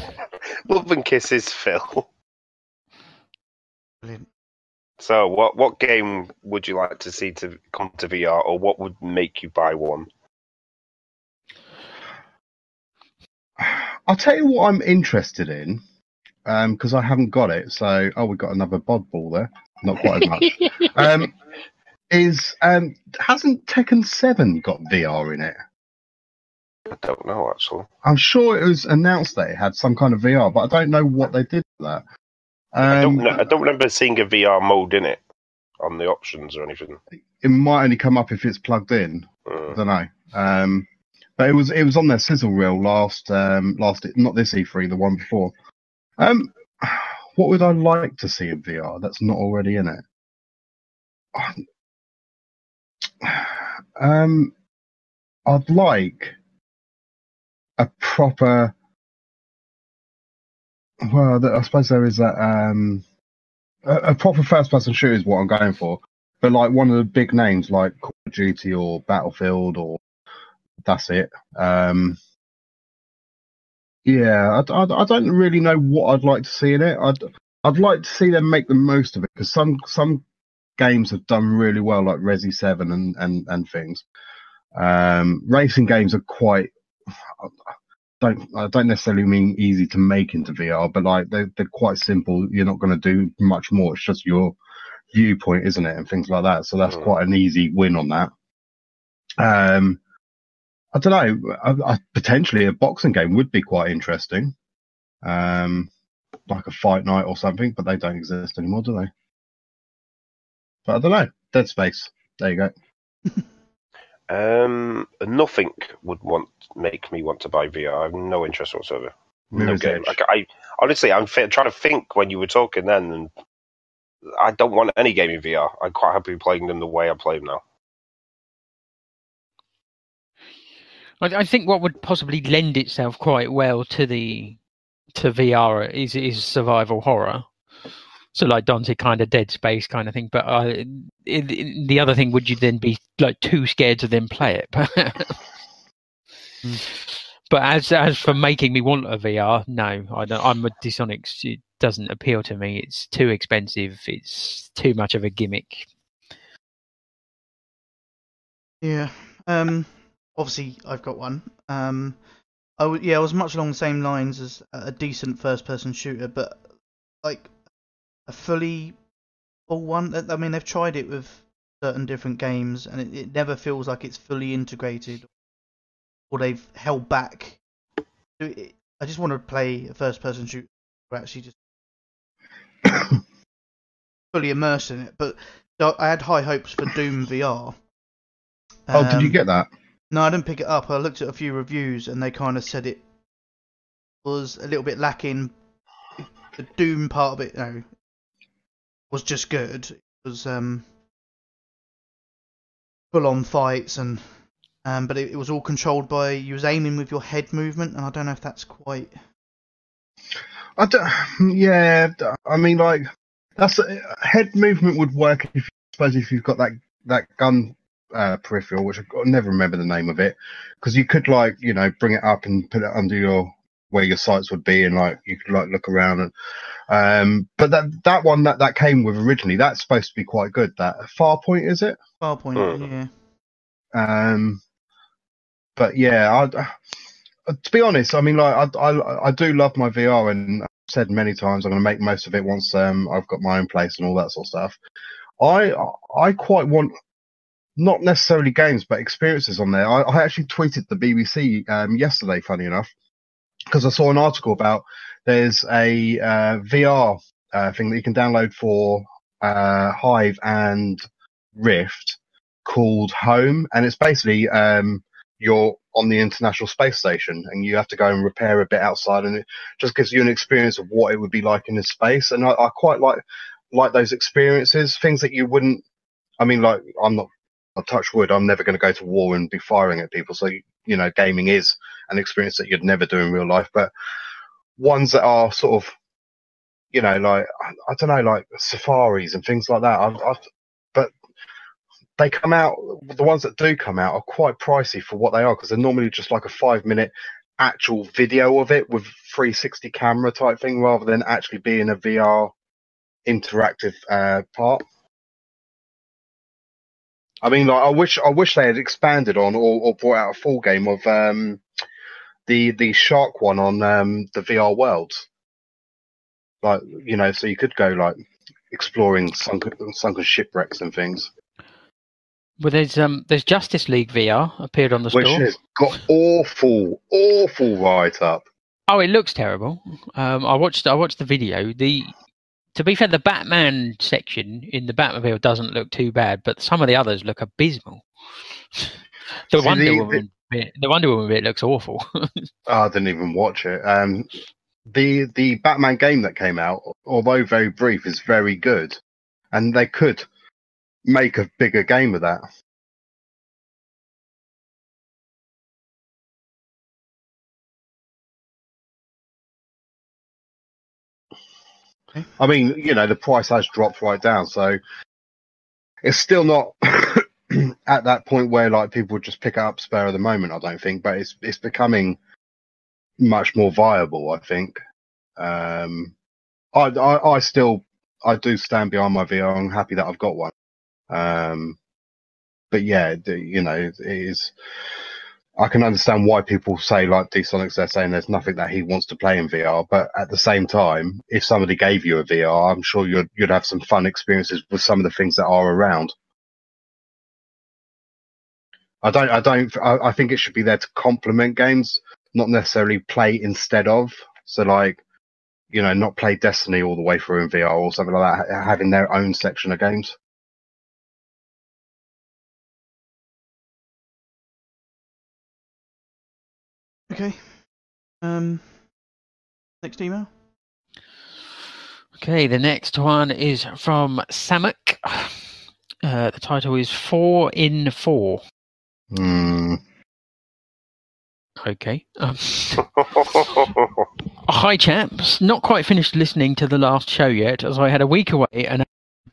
[SPEAKER 6] [LAUGHS]
[SPEAKER 5] Love and kisses, Phil.
[SPEAKER 3] Brilliant.
[SPEAKER 5] So, what what game would you like to see to come to VR, or what would make you buy one?
[SPEAKER 6] I'll tell you what I'm interested in, because I haven't got it. So, oh, we've got another bod ball there. Not quite as much. [LAUGHS] um, is um, hasn't Tekken Seven got VR in it?
[SPEAKER 5] I don't know actually.
[SPEAKER 6] I'm sure it was announced that it had some kind of VR, but I don't know what they did with that.
[SPEAKER 5] I don't
[SPEAKER 6] Um,
[SPEAKER 5] I don't remember seeing a VR mode in it on the options or anything.
[SPEAKER 6] it might only come up if it's plugged in. I
[SPEAKER 5] Uh,
[SPEAKER 6] don't know. Um, but it was it was on their sizzle reel last um, last not this E3, the one before. Um, what would I like to see in VR that's not already in it? [SIGHS] Um, I'd like a proper. Well, I suppose there is that um, a, a proper first-person shooter is what I'm going for but like one of the big names like Call of Duty or Battlefield or that's it. Um, yeah, I, I, I don't really know what I'd like to see in it. I'd I'd like to see them make the most of it because some some games have done really well, like Resi Seven and and and things. Um, racing games are quite don't I don't necessarily mean easy to make into VR, but like they're they're quite simple. You're not going to do much more. It's just your viewpoint, isn't it, and things like that. So that's
[SPEAKER 5] Mm.
[SPEAKER 6] quite an easy win on that. Um, I don't know. I, I, potentially a boxing game would be quite interesting, um, like a fight night or something. But they don't exist anymore, do they? But I don't know. Dead Space. There you go. [LAUGHS]
[SPEAKER 5] um, nothing would want make me want to buy VR. I have no interest whatsoever. No game.
[SPEAKER 6] Edge.
[SPEAKER 5] I, I honestly, I'm fi- trying to think when you were talking then, and I don't want any game in VR. I'm quite happy playing them the way I play them now.
[SPEAKER 4] I, I think what would possibly lend itself quite well to the to VR is is survival horror. So like Dante kind of Dead Space kind of thing. But uh, in, in- the other thing would you then be like too scared to then play it? [LAUGHS] But as as for making me want a VR, no, I don't. I'm a Disonics. It doesn't appeal to me. It's too expensive. It's too much of a gimmick.
[SPEAKER 3] Yeah. Um. Obviously, I've got one. Um. I w- yeah, I was much along the same lines as a decent first-person shooter, but like a fully full one. I mean, they've tried it with certain different games, and it, it never feels like it's fully integrated, or they've held back. It- I just want to play a first-person shooter, where actually just [COUGHS] fully immersed in it. But I had high hopes for Doom VR.
[SPEAKER 6] oh, did you
[SPEAKER 3] Um,
[SPEAKER 6] get that?
[SPEAKER 3] no, I didn't pick it up. I looked at a few reviews and they kind of said it was a little bit lacking. The Doom part of it, no, was just good. It was um, full on fights and um, but it, it was all controlled by you was aiming with your head movement, and I don't know if that's quite.
[SPEAKER 6] I don't, yeah, I mean, like that's head movement would work if suppose if you've got that that gun uh, peripheral, which I never remember the name of it, because you could like you know bring it up and put it under your where your sights would be, and like you could like look around and. Um, but that that one that that came with originally, that's supposed to be quite good. That Farpoint is it?
[SPEAKER 3] Farpoint,
[SPEAKER 5] Hmm.
[SPEAKER 3] yeah.
[SPEAKER 6] Um, but yeah, I, uh, to be honest, I mean, like I, I, I do love my VR, and I've said many times I'm going to make most of it once um, I've got my own place and all that sort of stuff. I I quite want not necessarily games, but experiences on there. I, I actually tweeted the BBC um, yesterday, funny enough, because I saw an article about there's a uh, VR uh, thing that you can download for uh, Vive and Rift called Home, and it's basically um, you're on the International Space Station and you have to go and repair a bit outside, and it just gives you an experience of what it would be like in space. And I, I quite like like those experiences, things that you wouldn't. I mean, like I'm not. I touch wood. I'm never going to go to war and be firing at people. So you know, gaming is an experience that you'd never do in real life, but ones that are sort of, you know, like I, don't know, like safaris and things like that. I've, I've, but they come out. The ones that do come out are quite pricey for what they are because they're normally just like a five minute actual video of it with 360 camera type thing rather than actually being a VR interactive uh, part. I mean, like I wish I wish they had expanded on or, or brought out a full game of um, the the shark one on um, the VR world. Like you know, so you could go like exploring sunken sunken shipwrecks and things,
[SPEAKER 4] Well, there's um there's Justice League VR appeared on the
[SPEAKER 6] which
[SPEAKER 4] store.
[SPEAKER 6] has got awful, awful write up.
[SPEAKER 4] Oh, it looks terrible. Um, I watched I watched the video. The to be fair, the Batman section in the Batmobile doesn't look too bad, but some of the others look abysmal. [LAUGHS] the
[SPEAKER 6] See,
[SPEAKER 4] Wonder
[SPEAKER 6] the-
[SPEAKER 4] Woman bit, the Wonder Woman bit looks awful.
[SPEAKER 6] Oh, [LAUGHS] I didn't even watch it. Um, the the Batman game that came out, although very brief, is very good, and they could make a bigger game of that. I mean, you know, the price has dropped right down, so it's still not [CLEARS THROAT] at that point where like people would just pick up spare at the moment. I don't think, but it's it's becoming much more viable. I think. Um, I, I I still I do stand behind my VR. I'm happy that I've got one. Um, but yeah, you know, it is. I can understand why people say like D Sonics. They're saying there's nothing that he wants to play in VR, but at the same time, if somebody gave you a VR, I'm sure you'd you'd have some fun experiences with some of the things that are around. I don't. I don't. I, I think it should be there to complement games, not necessarily play instead of. So like, you know, not play Destiny all the way through in VR or something like that. Having their own section of games.
[SPEAKER 3] Okay. Um. Next email.
[SPEAKER 4] okay, the next one is from Samak. Uh, the title is Four in Four.
[SPEAKER 6] Hmm.
[SPEAKER 4] Okay. Um, [LAUGHS] hi, chaps. Not quite finished listening to the last show yet, as I had a week away and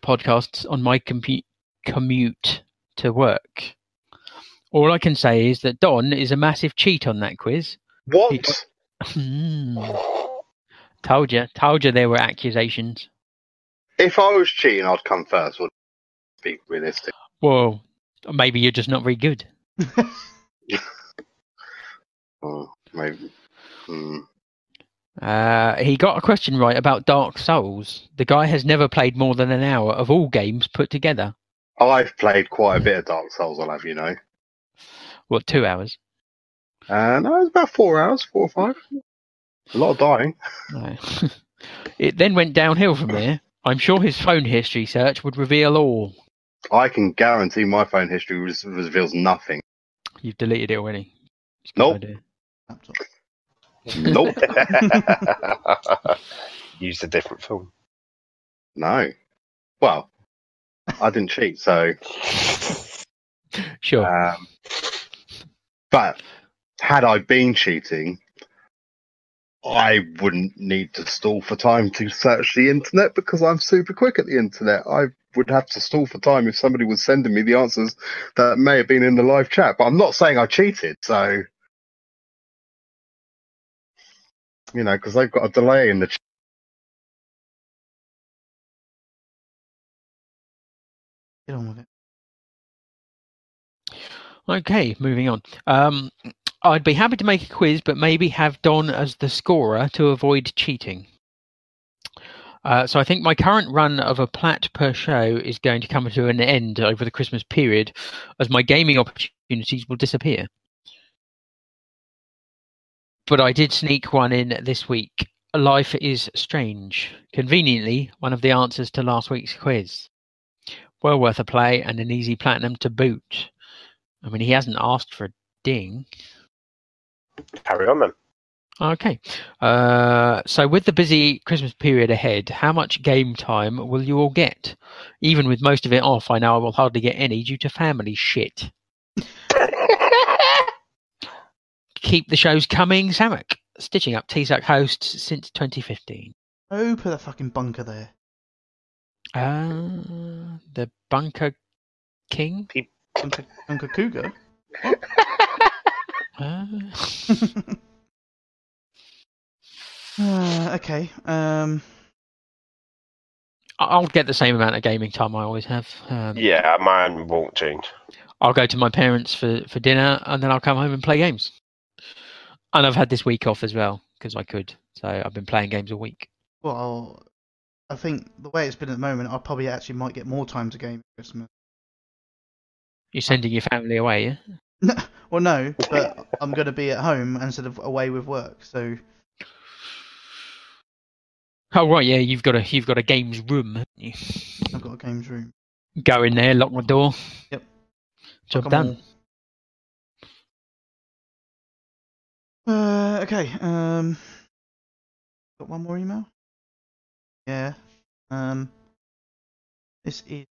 [SPEAKER 4] podcasts on my compu- commute to work. All I can say is that Don is a massive cheat on that quiz.
[SPEAKER 6] What?
[SPEAKER 4] Hmm. told you, told you there were accusations.
[SPEAKER 6] If I was cheating, I'd come first. Would be realistic.
[SPEAKER 4] Well, maybe you're just not very good. [LAUGHS]
[SPEAKER 6] Oh, maybe. Hmm.
[SPEAKER 4] Uh, he got a question right about Dark Souls. The guy has never played more than an hour of all games put together.
[SPEAKER 6] I've played quite a bit of Dark Souls. I'll have you know.
[SPEAKER 4] What, two hours?
[SPEAKER 6] Uh, no, it was about four hours, four or five. A lot of dying.
[SPEAKER 4] No. [LAUGHS] it then went downhill from there. I'm sure his phone history search would reveal all.
[SPEAKER 6] I can guarantee my phone history res- reveals nothing.
[SPEAKER 4] You've deleted it already. It's a good
[SPEAKER 6] Nope. Nope. [LAUGHS]
[SPEAKER 5] Use a different phone.
[SPEAKER 6] no. Well, I didn't cheat, so. [LAUGHS]
[SPEAKER 4] Sure.
[SPEAKER 6] Um, but had I been cheating, I wouldn't need to stall for time to search the internet because I'm super quick at the internet. I would have to stall for time if somebody was sending me the answers that may have been in the live chat. But I'm not saying I cheated, so you know, because they've got a delay in the. Ch-
[SPEAKER 3] Get on with it.
[SPEAKER 4] Okay, moving on. Um, I'd be happy to make a quiz, but maybe have Don as the scorer to avoid cheating. Uh, so I think my current run of a plat per show is going to come to an end over the Christmas period, as my gaming opportunities will disappear. But I did sneak one in this week. Life is strange. Conveniently, one of the answers to last week's quiz. Well worth a play and an easy platinum to boot. I mean, he hasn't asked for a ding.
[SPEAKER 5] Carry on then.
[SPEAKER 4] Okay. Uh, so, with the busy Christmas period ahead, how much game time will you all get? Even with most of it off, I know I will hardly get any due to family shit. [LAUGHS] Keep the shows coming, Samak. Stitching up TSAC hosts since 2015.
[SPEAKER 3] Oh, put that fucking bunker there.
[SPEAKER 4] Uh, the Bunker King?
[SPEAKER 3] Bunker, bunker Cougar. [LAUGHS]
[SPEAKER 4] Uh,
[SPEAKER 3] Uh, okay. Um,
[SPEAKER 4] I- I'll get the same amount of gaming time I always have. Um,
[SPEAKER 5] Yeah, mine won't change.
[SPEAKER 4] I'll go to my parents for, for dinner and then I'll come home and play games. And I've had this week off as well because I could. So I've been playing games all week.
[SPEAKER 3] well, I think the way it's been at the moment, I probably actually might get more time to game at Christmas.
[SPEAKER 4] You're sending your family away, yeah?
[SPEAKER 3] No, [LAUGHS] well, no, but I'm going to be at home instead of away with work. So
[SPEAKER 4] Oh right, yeah. You've got a you've got a games room. haven't you?
[SPEAKER 3] I've got a games room.
[SPEAKER 4] Go in there, lock my door.
[SPEAKER 3] Yep.
[SPEAKER 4] Job done.
[SPEAKER 3] Uh, okay. Um, got one more email. Yeah. Um, this is,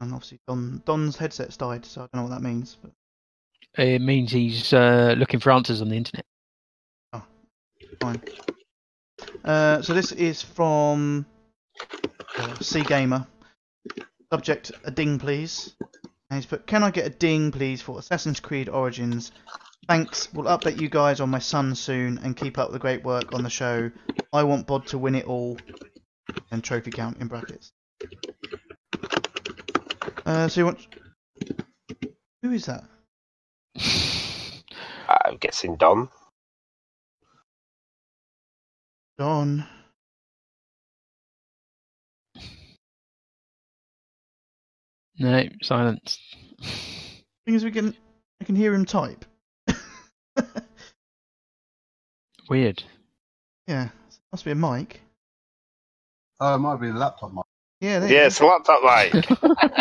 [SPEAKER 3] and obviously Don Don's headset's died, so I don't know what that means. But
[SPEAKER 4] It means he's uh, looking for answers on the internet.
[SPEAKER 3] Oh, fine. Uh, so this is from uh, C Gamer. Subject: a ding, please. And he's put, "Can I get a ding, please, for Assassin's Creed Origins? Thanks. We'll update you guys on my son soon, and keep up the great work on the show. I want Bod to win it all." And trophy count in brackets. Uh, so you want? Who is that? [SIGHS]
[SPEAKER 5] I'm guessing Don.
[SPEAKER 3] Don.
[SPEAKER 4] No, silence.
[SPEAKER 3] Thing is, we can I can hear him type. [LAUGHS]
[SPEAKER 4] Weird.
[SPEAKER 3] yeah, must be a mic.
[SPEAKER 7] Oh, it might be the laptop mic.
[SPEAKER 3] Yeah,
[SPEAKER 5] Yeah, it's a laptop mic. [LAUGHS]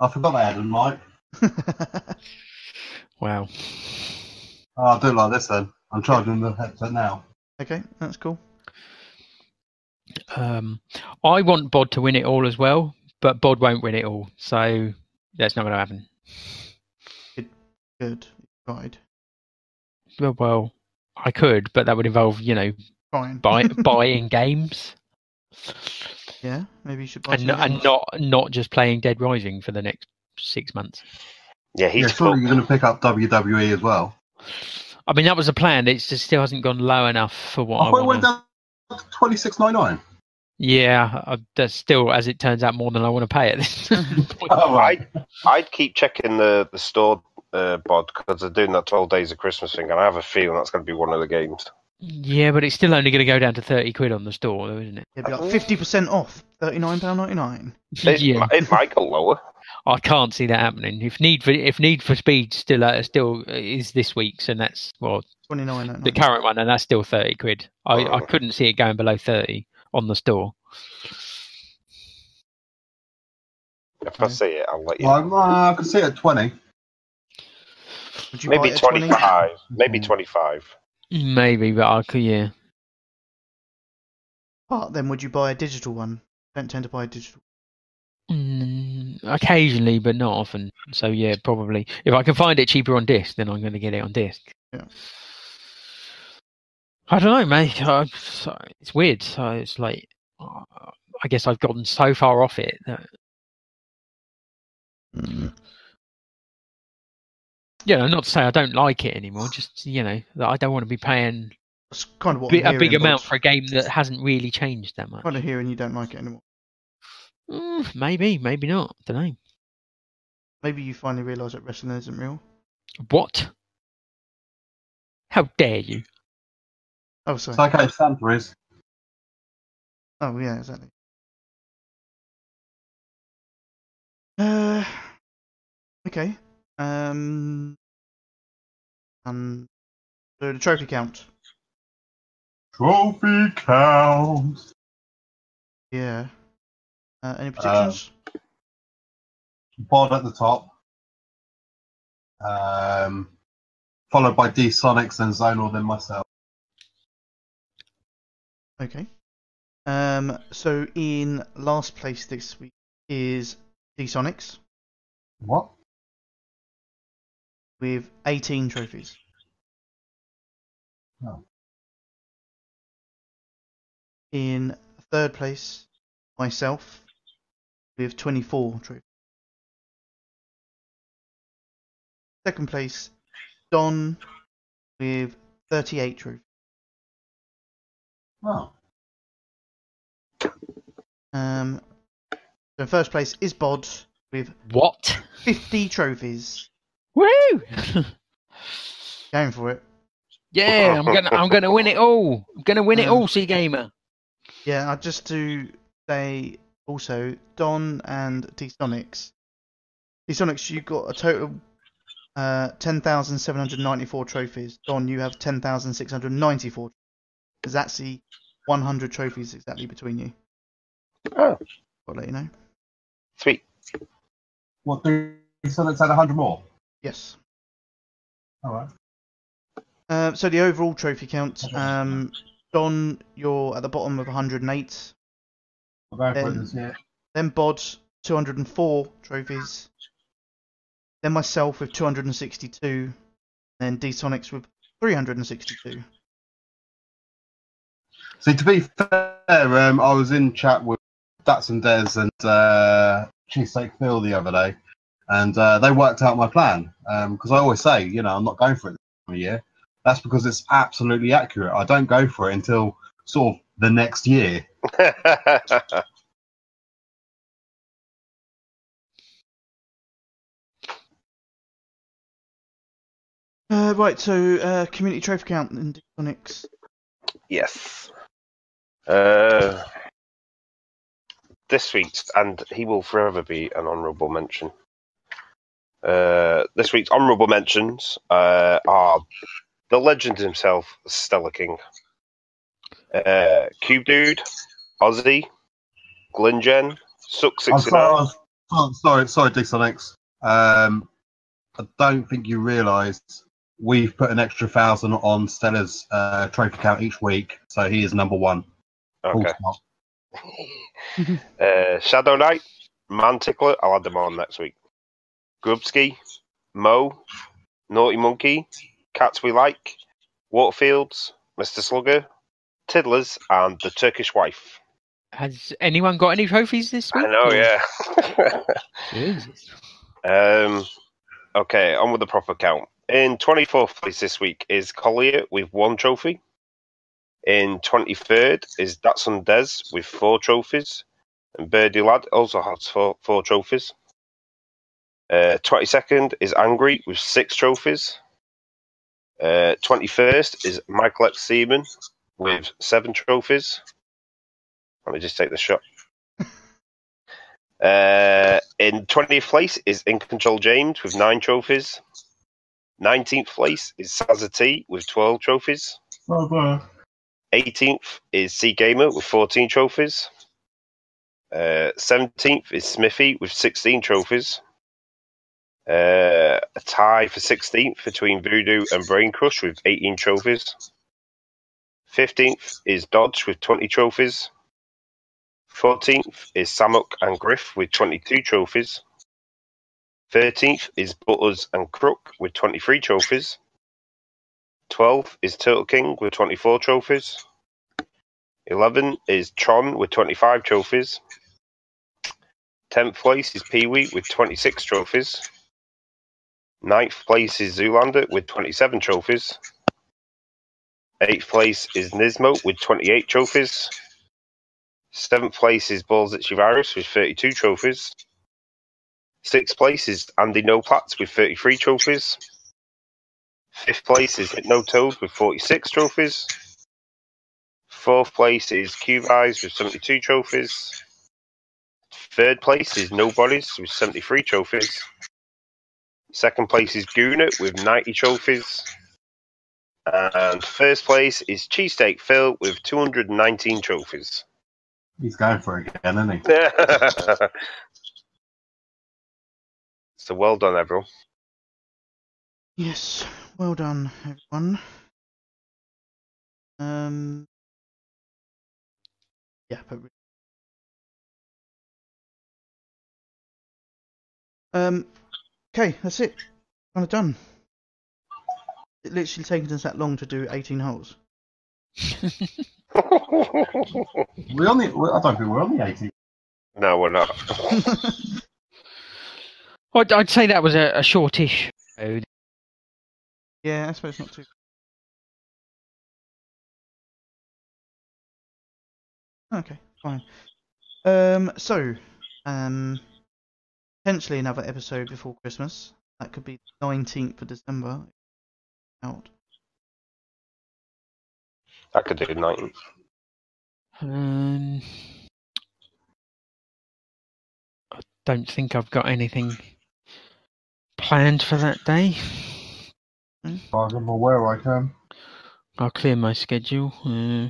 [SPEAKER 7] I forgot I had a mic.
[SPEAKER 3] you [LAUGHS]
[SPEAKER 4] Wow.
[SPEAKER 7] Oh, I'll do it like this then. I'm charging the headset now.
[SPEAKER 3] okay, that's cool.
[SPEAKER 4] Um, I want Bod to win it all as well, but Bod won't win it all, so that's not going to happen.
[SPEAKER 3] Good. Tried.
[SPEAKER 4] well, well, I could, but that would involve you know
[SPEAKER 3] Fine.
[SPEAKER 4] buy, [LAUGHS] buying games
[SPEAKER 3] Yeah, maybe you should buy
[SPEAKER 4] and
[SPEAKER 3] some
[SPEAKER 4] not, and not not just playing Dead Rising for the next six months.
[SPEAKER 5] Yeah,
[SPEAKER 6] Yeah,
[SPEAKER 5] he's
[SPEAKER 6] surely
[SPEAKER 5] full.
[SPEAKER 6] you're going to pick up WWE as well.
[SPEAKER 4] I mean, that was a plan. It just still hasn't gone low enough for what I,
[SPEAKER 6] I thought it
[SPEAKER 4] want.
[SPEAKER 6] went down to twenty six ninety nine.
[SPEAKER 4] Yeah, I, that's still, as it turns out, more than I want to pay at this. [LAUGHS]
[SPEAKER 6] Oh,
[SPEAKER 5] I'd, I'd keep checking the, the store uh, bod because they're doing that 12 days of Christmas thing, and I have a feeling that's going to be one of the games.
[SPEAKER 4] Yeah, but it's still only going to go down to thirty quid on the store, though, isn't it?
[SPEAKER 3] It'd be like fifty percent off, thirty nine pound ninety nine.
[SPEAKER 5] It,
[SPEAKER 4] yeah,
[SPEAKER 5] it might go lower.
[SPEAKER 4] I can't see that happening. If need for if Need for Speed still uh, still is this week's, and that's well
[SPEAKER 3] Twenty nine.
[SPEAKER 4] the current one, and that's still thirty quid. I, I
[SPEAKER 5] Oh.
[SPEAKER 4] couldn't see it going below thirty on the store.
[SPEAKER 5] If I see it, I'll let you
[SPEAKER 6] Well,
[SPEAKER 5] know.
[SPEAKER 6] uh, I can see it at twenty.
[SPEAKER 3] Would you buy
[SPEAKER 5] Maybe
[SPEAKER 3] it at 20?
[SPEAKER 5] 25. Maybe
[SPEAKER 6] Mm.
[SPEAKER 5] 25.
[SPEAKER 4] Maybe, but I could. Yeah,
[SPEAKER 3] But then would you buy a digital one? Don't tend to buy a digital.
[SPEAKER 4] mm, occasionally, but not often. So yeah, probably if I can find it cheaper on disc, then I'm going to get it on disc.
[SPEAKER 3] Yeah.
[SPEAKER 4] I don't know, mate. I, it's weird. So it's like, I guess I've gotten so far off it that you know, not to say I don't like it anymore. Just you know, that I don't want to be paying
[SPEAKER 3] That's kind of what
[SPEAKER 4] bi- a big amount for a game that hasn't really changed that much.
[SPEAKER 3] Kind of hearing you don't like it anymore.
[SPEAKER 4] Mm, maybe, maybe not. Don't know.
[SPEAKER 3] Maybe you finally realise that wrestling isn't real.
[SPEAKER 4] What? How dare you?
[SPEAKER 3] Oh, sorry.
[SPEAKER 6] It's okay, Santa is.
[SPEAKER 3] Oh, yeah, exactly. Uh, okay. Um, um, so the trophy count.
[SPEAKER 6] Trophy count.
[SPEAKER 3] Yeah. Uh, any predictions?
[SPEAKER 6] Bod at the top. Um, followed by D Sonics, then Zonal, then myself.
[SPEAKER 3] Okay. Um, so in last place this week is D-Sonics
[SPEAKER 6] What?
[SPEAKER 3] With 18 trophies.
[SPEAKER 6] Oh.
[SPEAKER 3] In third place, myself with 24 trophies. Second place, Don with 38 trophies.
[SPEAKER 6] Oh.
[SPEAKER 3] Um, so first place is Bod with
[SPEAKER 4] What?
[SPEAKER 3] 50 trophies.
[SPEAKER 4] Woo! [LAUGHS]
[SPEAKER 3] Going for it.
[SPEAKER 4] yeah, I'm gonna, I'm gonna win it all. I'm gonna win it all, Sea Gamer.
[SPEAKER 3] Yeah, I just to say also, Don and T-Sonics. T-Sonics, you got a total uh, 10,794 trophies. Don, you have 10,694. There's actually 100 trophies exactly between you.
[SPEAKER 5] Oh,
[SPEAKER 3] I'll let you know.
[SPEAKER 5] sweet.
[SPEAKER 6] What, D Sonics had 100 more?
[SPEAKER 3] Yes.
[SPEAKER 6] Alright.
[SPEAKER 3] Uh, so the overall trophy count, um, Don, you're at the bottom of 108.
[SPEAKER 6] I'll go for it
[SPEAKER 3] Um,
[SPEAKER 6] this year.
[SPEAKER 3] Then Bod, 204 trophies. Then myself with 262. Then D-Sonics with 362.
[SPEAKER 6] See, to be fair, um, I was in chat with Dats and Des and uh, Cheesesteak Phil the other day, and uh, they worked out my plan. Because I always say, you know, I'm not going for it this year. That's because it's absolutely accurate. I don't go for it until sort of the next year. [LAUGHS]
[SPEAKER 3] Uh, right, so uh, community trophy count in D-Sonics.
[SPEAKER 5] yes. Uh, this week's, and he will forever be an honourable mention. Uh, this week's honourable mentions uh, are the legend himself, Stella King, uh, Cube Dude, Ozzy, Glingen, Suck
[SPEAKER 6] I'm
[SPEAKER 5] sixty
[SPEAKER 6] sorry. Sorry, sorry, Dixonix. Um, I don't think you realised we've put an extra thousand on Stella's uh, trophy count each week, so he is number one.
[SPEAKER 5] Okay. [LAUGHS] Uh, Shadow Knight, Mantickler, I'll add them on next week. Grubsky, Mo, Naughty Monkey, Cats We Like, Waterfields, Mr. Slugger, Tiddlers, and The Turkish Wife.
[SPEAKER 4] Has anyone got any trophies this week?
[SPEAKER 5] I know, yeah. [LAUGHS]
[SPEAKER 4] Jesus.
[SPEAKER 5] um, okay, on with the proper count. In 24th place this week is Collier with one trophy. In 23rd is Datsun Des with four trophies. And Birdie Lad also has four, four trophies. Uh, 22nd is Angry with six trophies. Uh, 21st is Michael X. Seaman with seven trophies. Let me just take the shot. Uh, in 20th place is In Control James with nine trophies. 19th place is Sazza T with 12 trophies.
[SPEAKER 7] Oh, bro.
[SPEAKER 5] 18th is Sea Gamer with 14 trophies. Uh, 17th is Smithy with 16 trophies. Uh, a tie for 16th between Voodoo and Brain Crush with 18 trophies. 15th is Dodge with 20 trophies. 14th is Samuk and Griff with 22 trophies. 13th is Butters and Crook with 23 trophies. 12th is Turtle King with 24 trophies. 11 is Tron with 25 trophies. 10th place is Pee Wee with 26 trophies. 9th place is Zoolander with 27 trophies. 8th place is Nismo with 28 trophies. 7th place is Balls at Chivarus with 32 trophies. 6th place is Andy Nopats with 33 trophies. Fifth place is No Toad with 46 trophies. Fourth place is Cubeyes with 72 trophies. Third place is Nobodies with 73 trophies. Second place is Gooner with 90 trophies. And first place is Cheesesteak Phil with 219 trophies.
[SPEAKER 7] He's going for it again, isn't he? [LAUGHS]
[SPEAKER 5] so well done, everyone.
[SPEAKER 3] Yes, well done, everyone. Um, yeah, but um, okay, that's it. Kind of done. It literally taken us that long to do 18 holes. [LAUGHS]
[SPEAKER 7] We only. we- I don't think we're on the 18.
[SPEAKER 5] no, we're not. [LAUGHS]
[SPEAKER 4] I'd, I'd say that was a, a shortish. episode.
[SPEAKER 3] yeah, I suppose not too. Okay, fine. Um, so, um, potentially another episode before Christmas. That could be 19th of December. Out.
[SPEAKER 5] I could do 19.
[SPEAKER 4] Um, I don't think I've got anything planned for that day.
[SPEAKER 7] As far as I'm aware, I can.
[SPEAKER 4] I'll clear my schedule. Uh,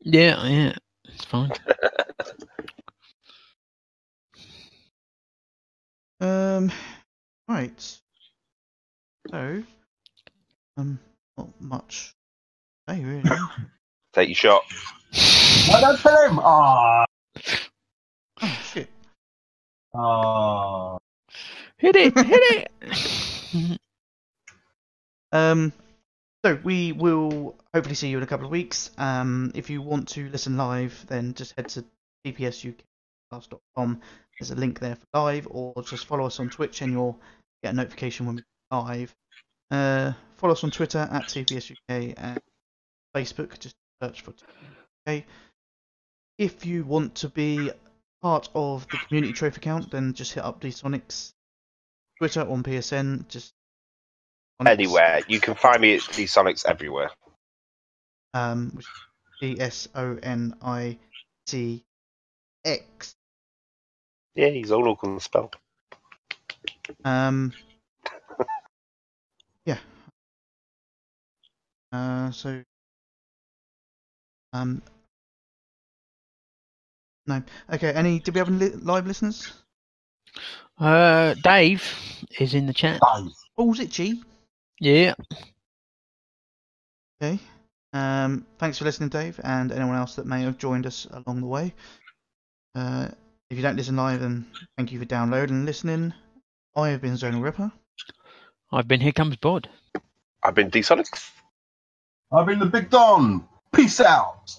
[SPEAKER 4] yeah, yeah, it's fine. [LAUGHS]
[SPEAKER 3] Um, right. So, um, not much. Hey, really? [COUGHS]
[SPEAKER 5] Take your shot.
[SPEAKER 7] I don't tell him. Ah.
[SPEAKER 3] oh shit.
[SPEAKER 7] Ah.
[SPEAKER 4] Hit it, hit it. [LAUGHS]
[SPEAKER 3] Um, so we will hopefully see you in a couple of weeks. Um, if you want to listen live, then just head to tpsuk.com. There's a link there for live, or just follow us on Twitch and you'll get a notification when we go live. Uh, follow us on Twitter at tpsuk and Facebook. Just search for TPSUK. If you want to be part of the community trophy account, then just hit up Sonics Twitter on PSN. Just.
[SPEAKER 5] Anywhere. You can find me at the Sonics everywhere.
[SPEAKER 3] um, which is E S O N I T X.
[SPEAKER 5] Yeah, he's all can spell.
[SPEAKER 3] Um, [LAUGHS] yeah. Uh, so, um, no. Okay. Any? Did we have any li- live listeners?
[SPEAKER 4] Uh, Dave is in the chat.
[SPEAKER 7] Dave.
[SPEAKER 3] Oh, was it G?
[SPEAKER 4] Yeah.
[SPEAKER 3] Okay. Um, thanks for listening, Dave, and anyone else that may have joined us along the way. Uh, if you don't listen live, then thank you for downloading and listening. I have been Zonal Ripper.
[SPEAKER 4] I've been Here Comes Bod.
[SPEAKER 5] I've been D Sonic.
[SPEAKER 6] I've been the Big Don. Peace out.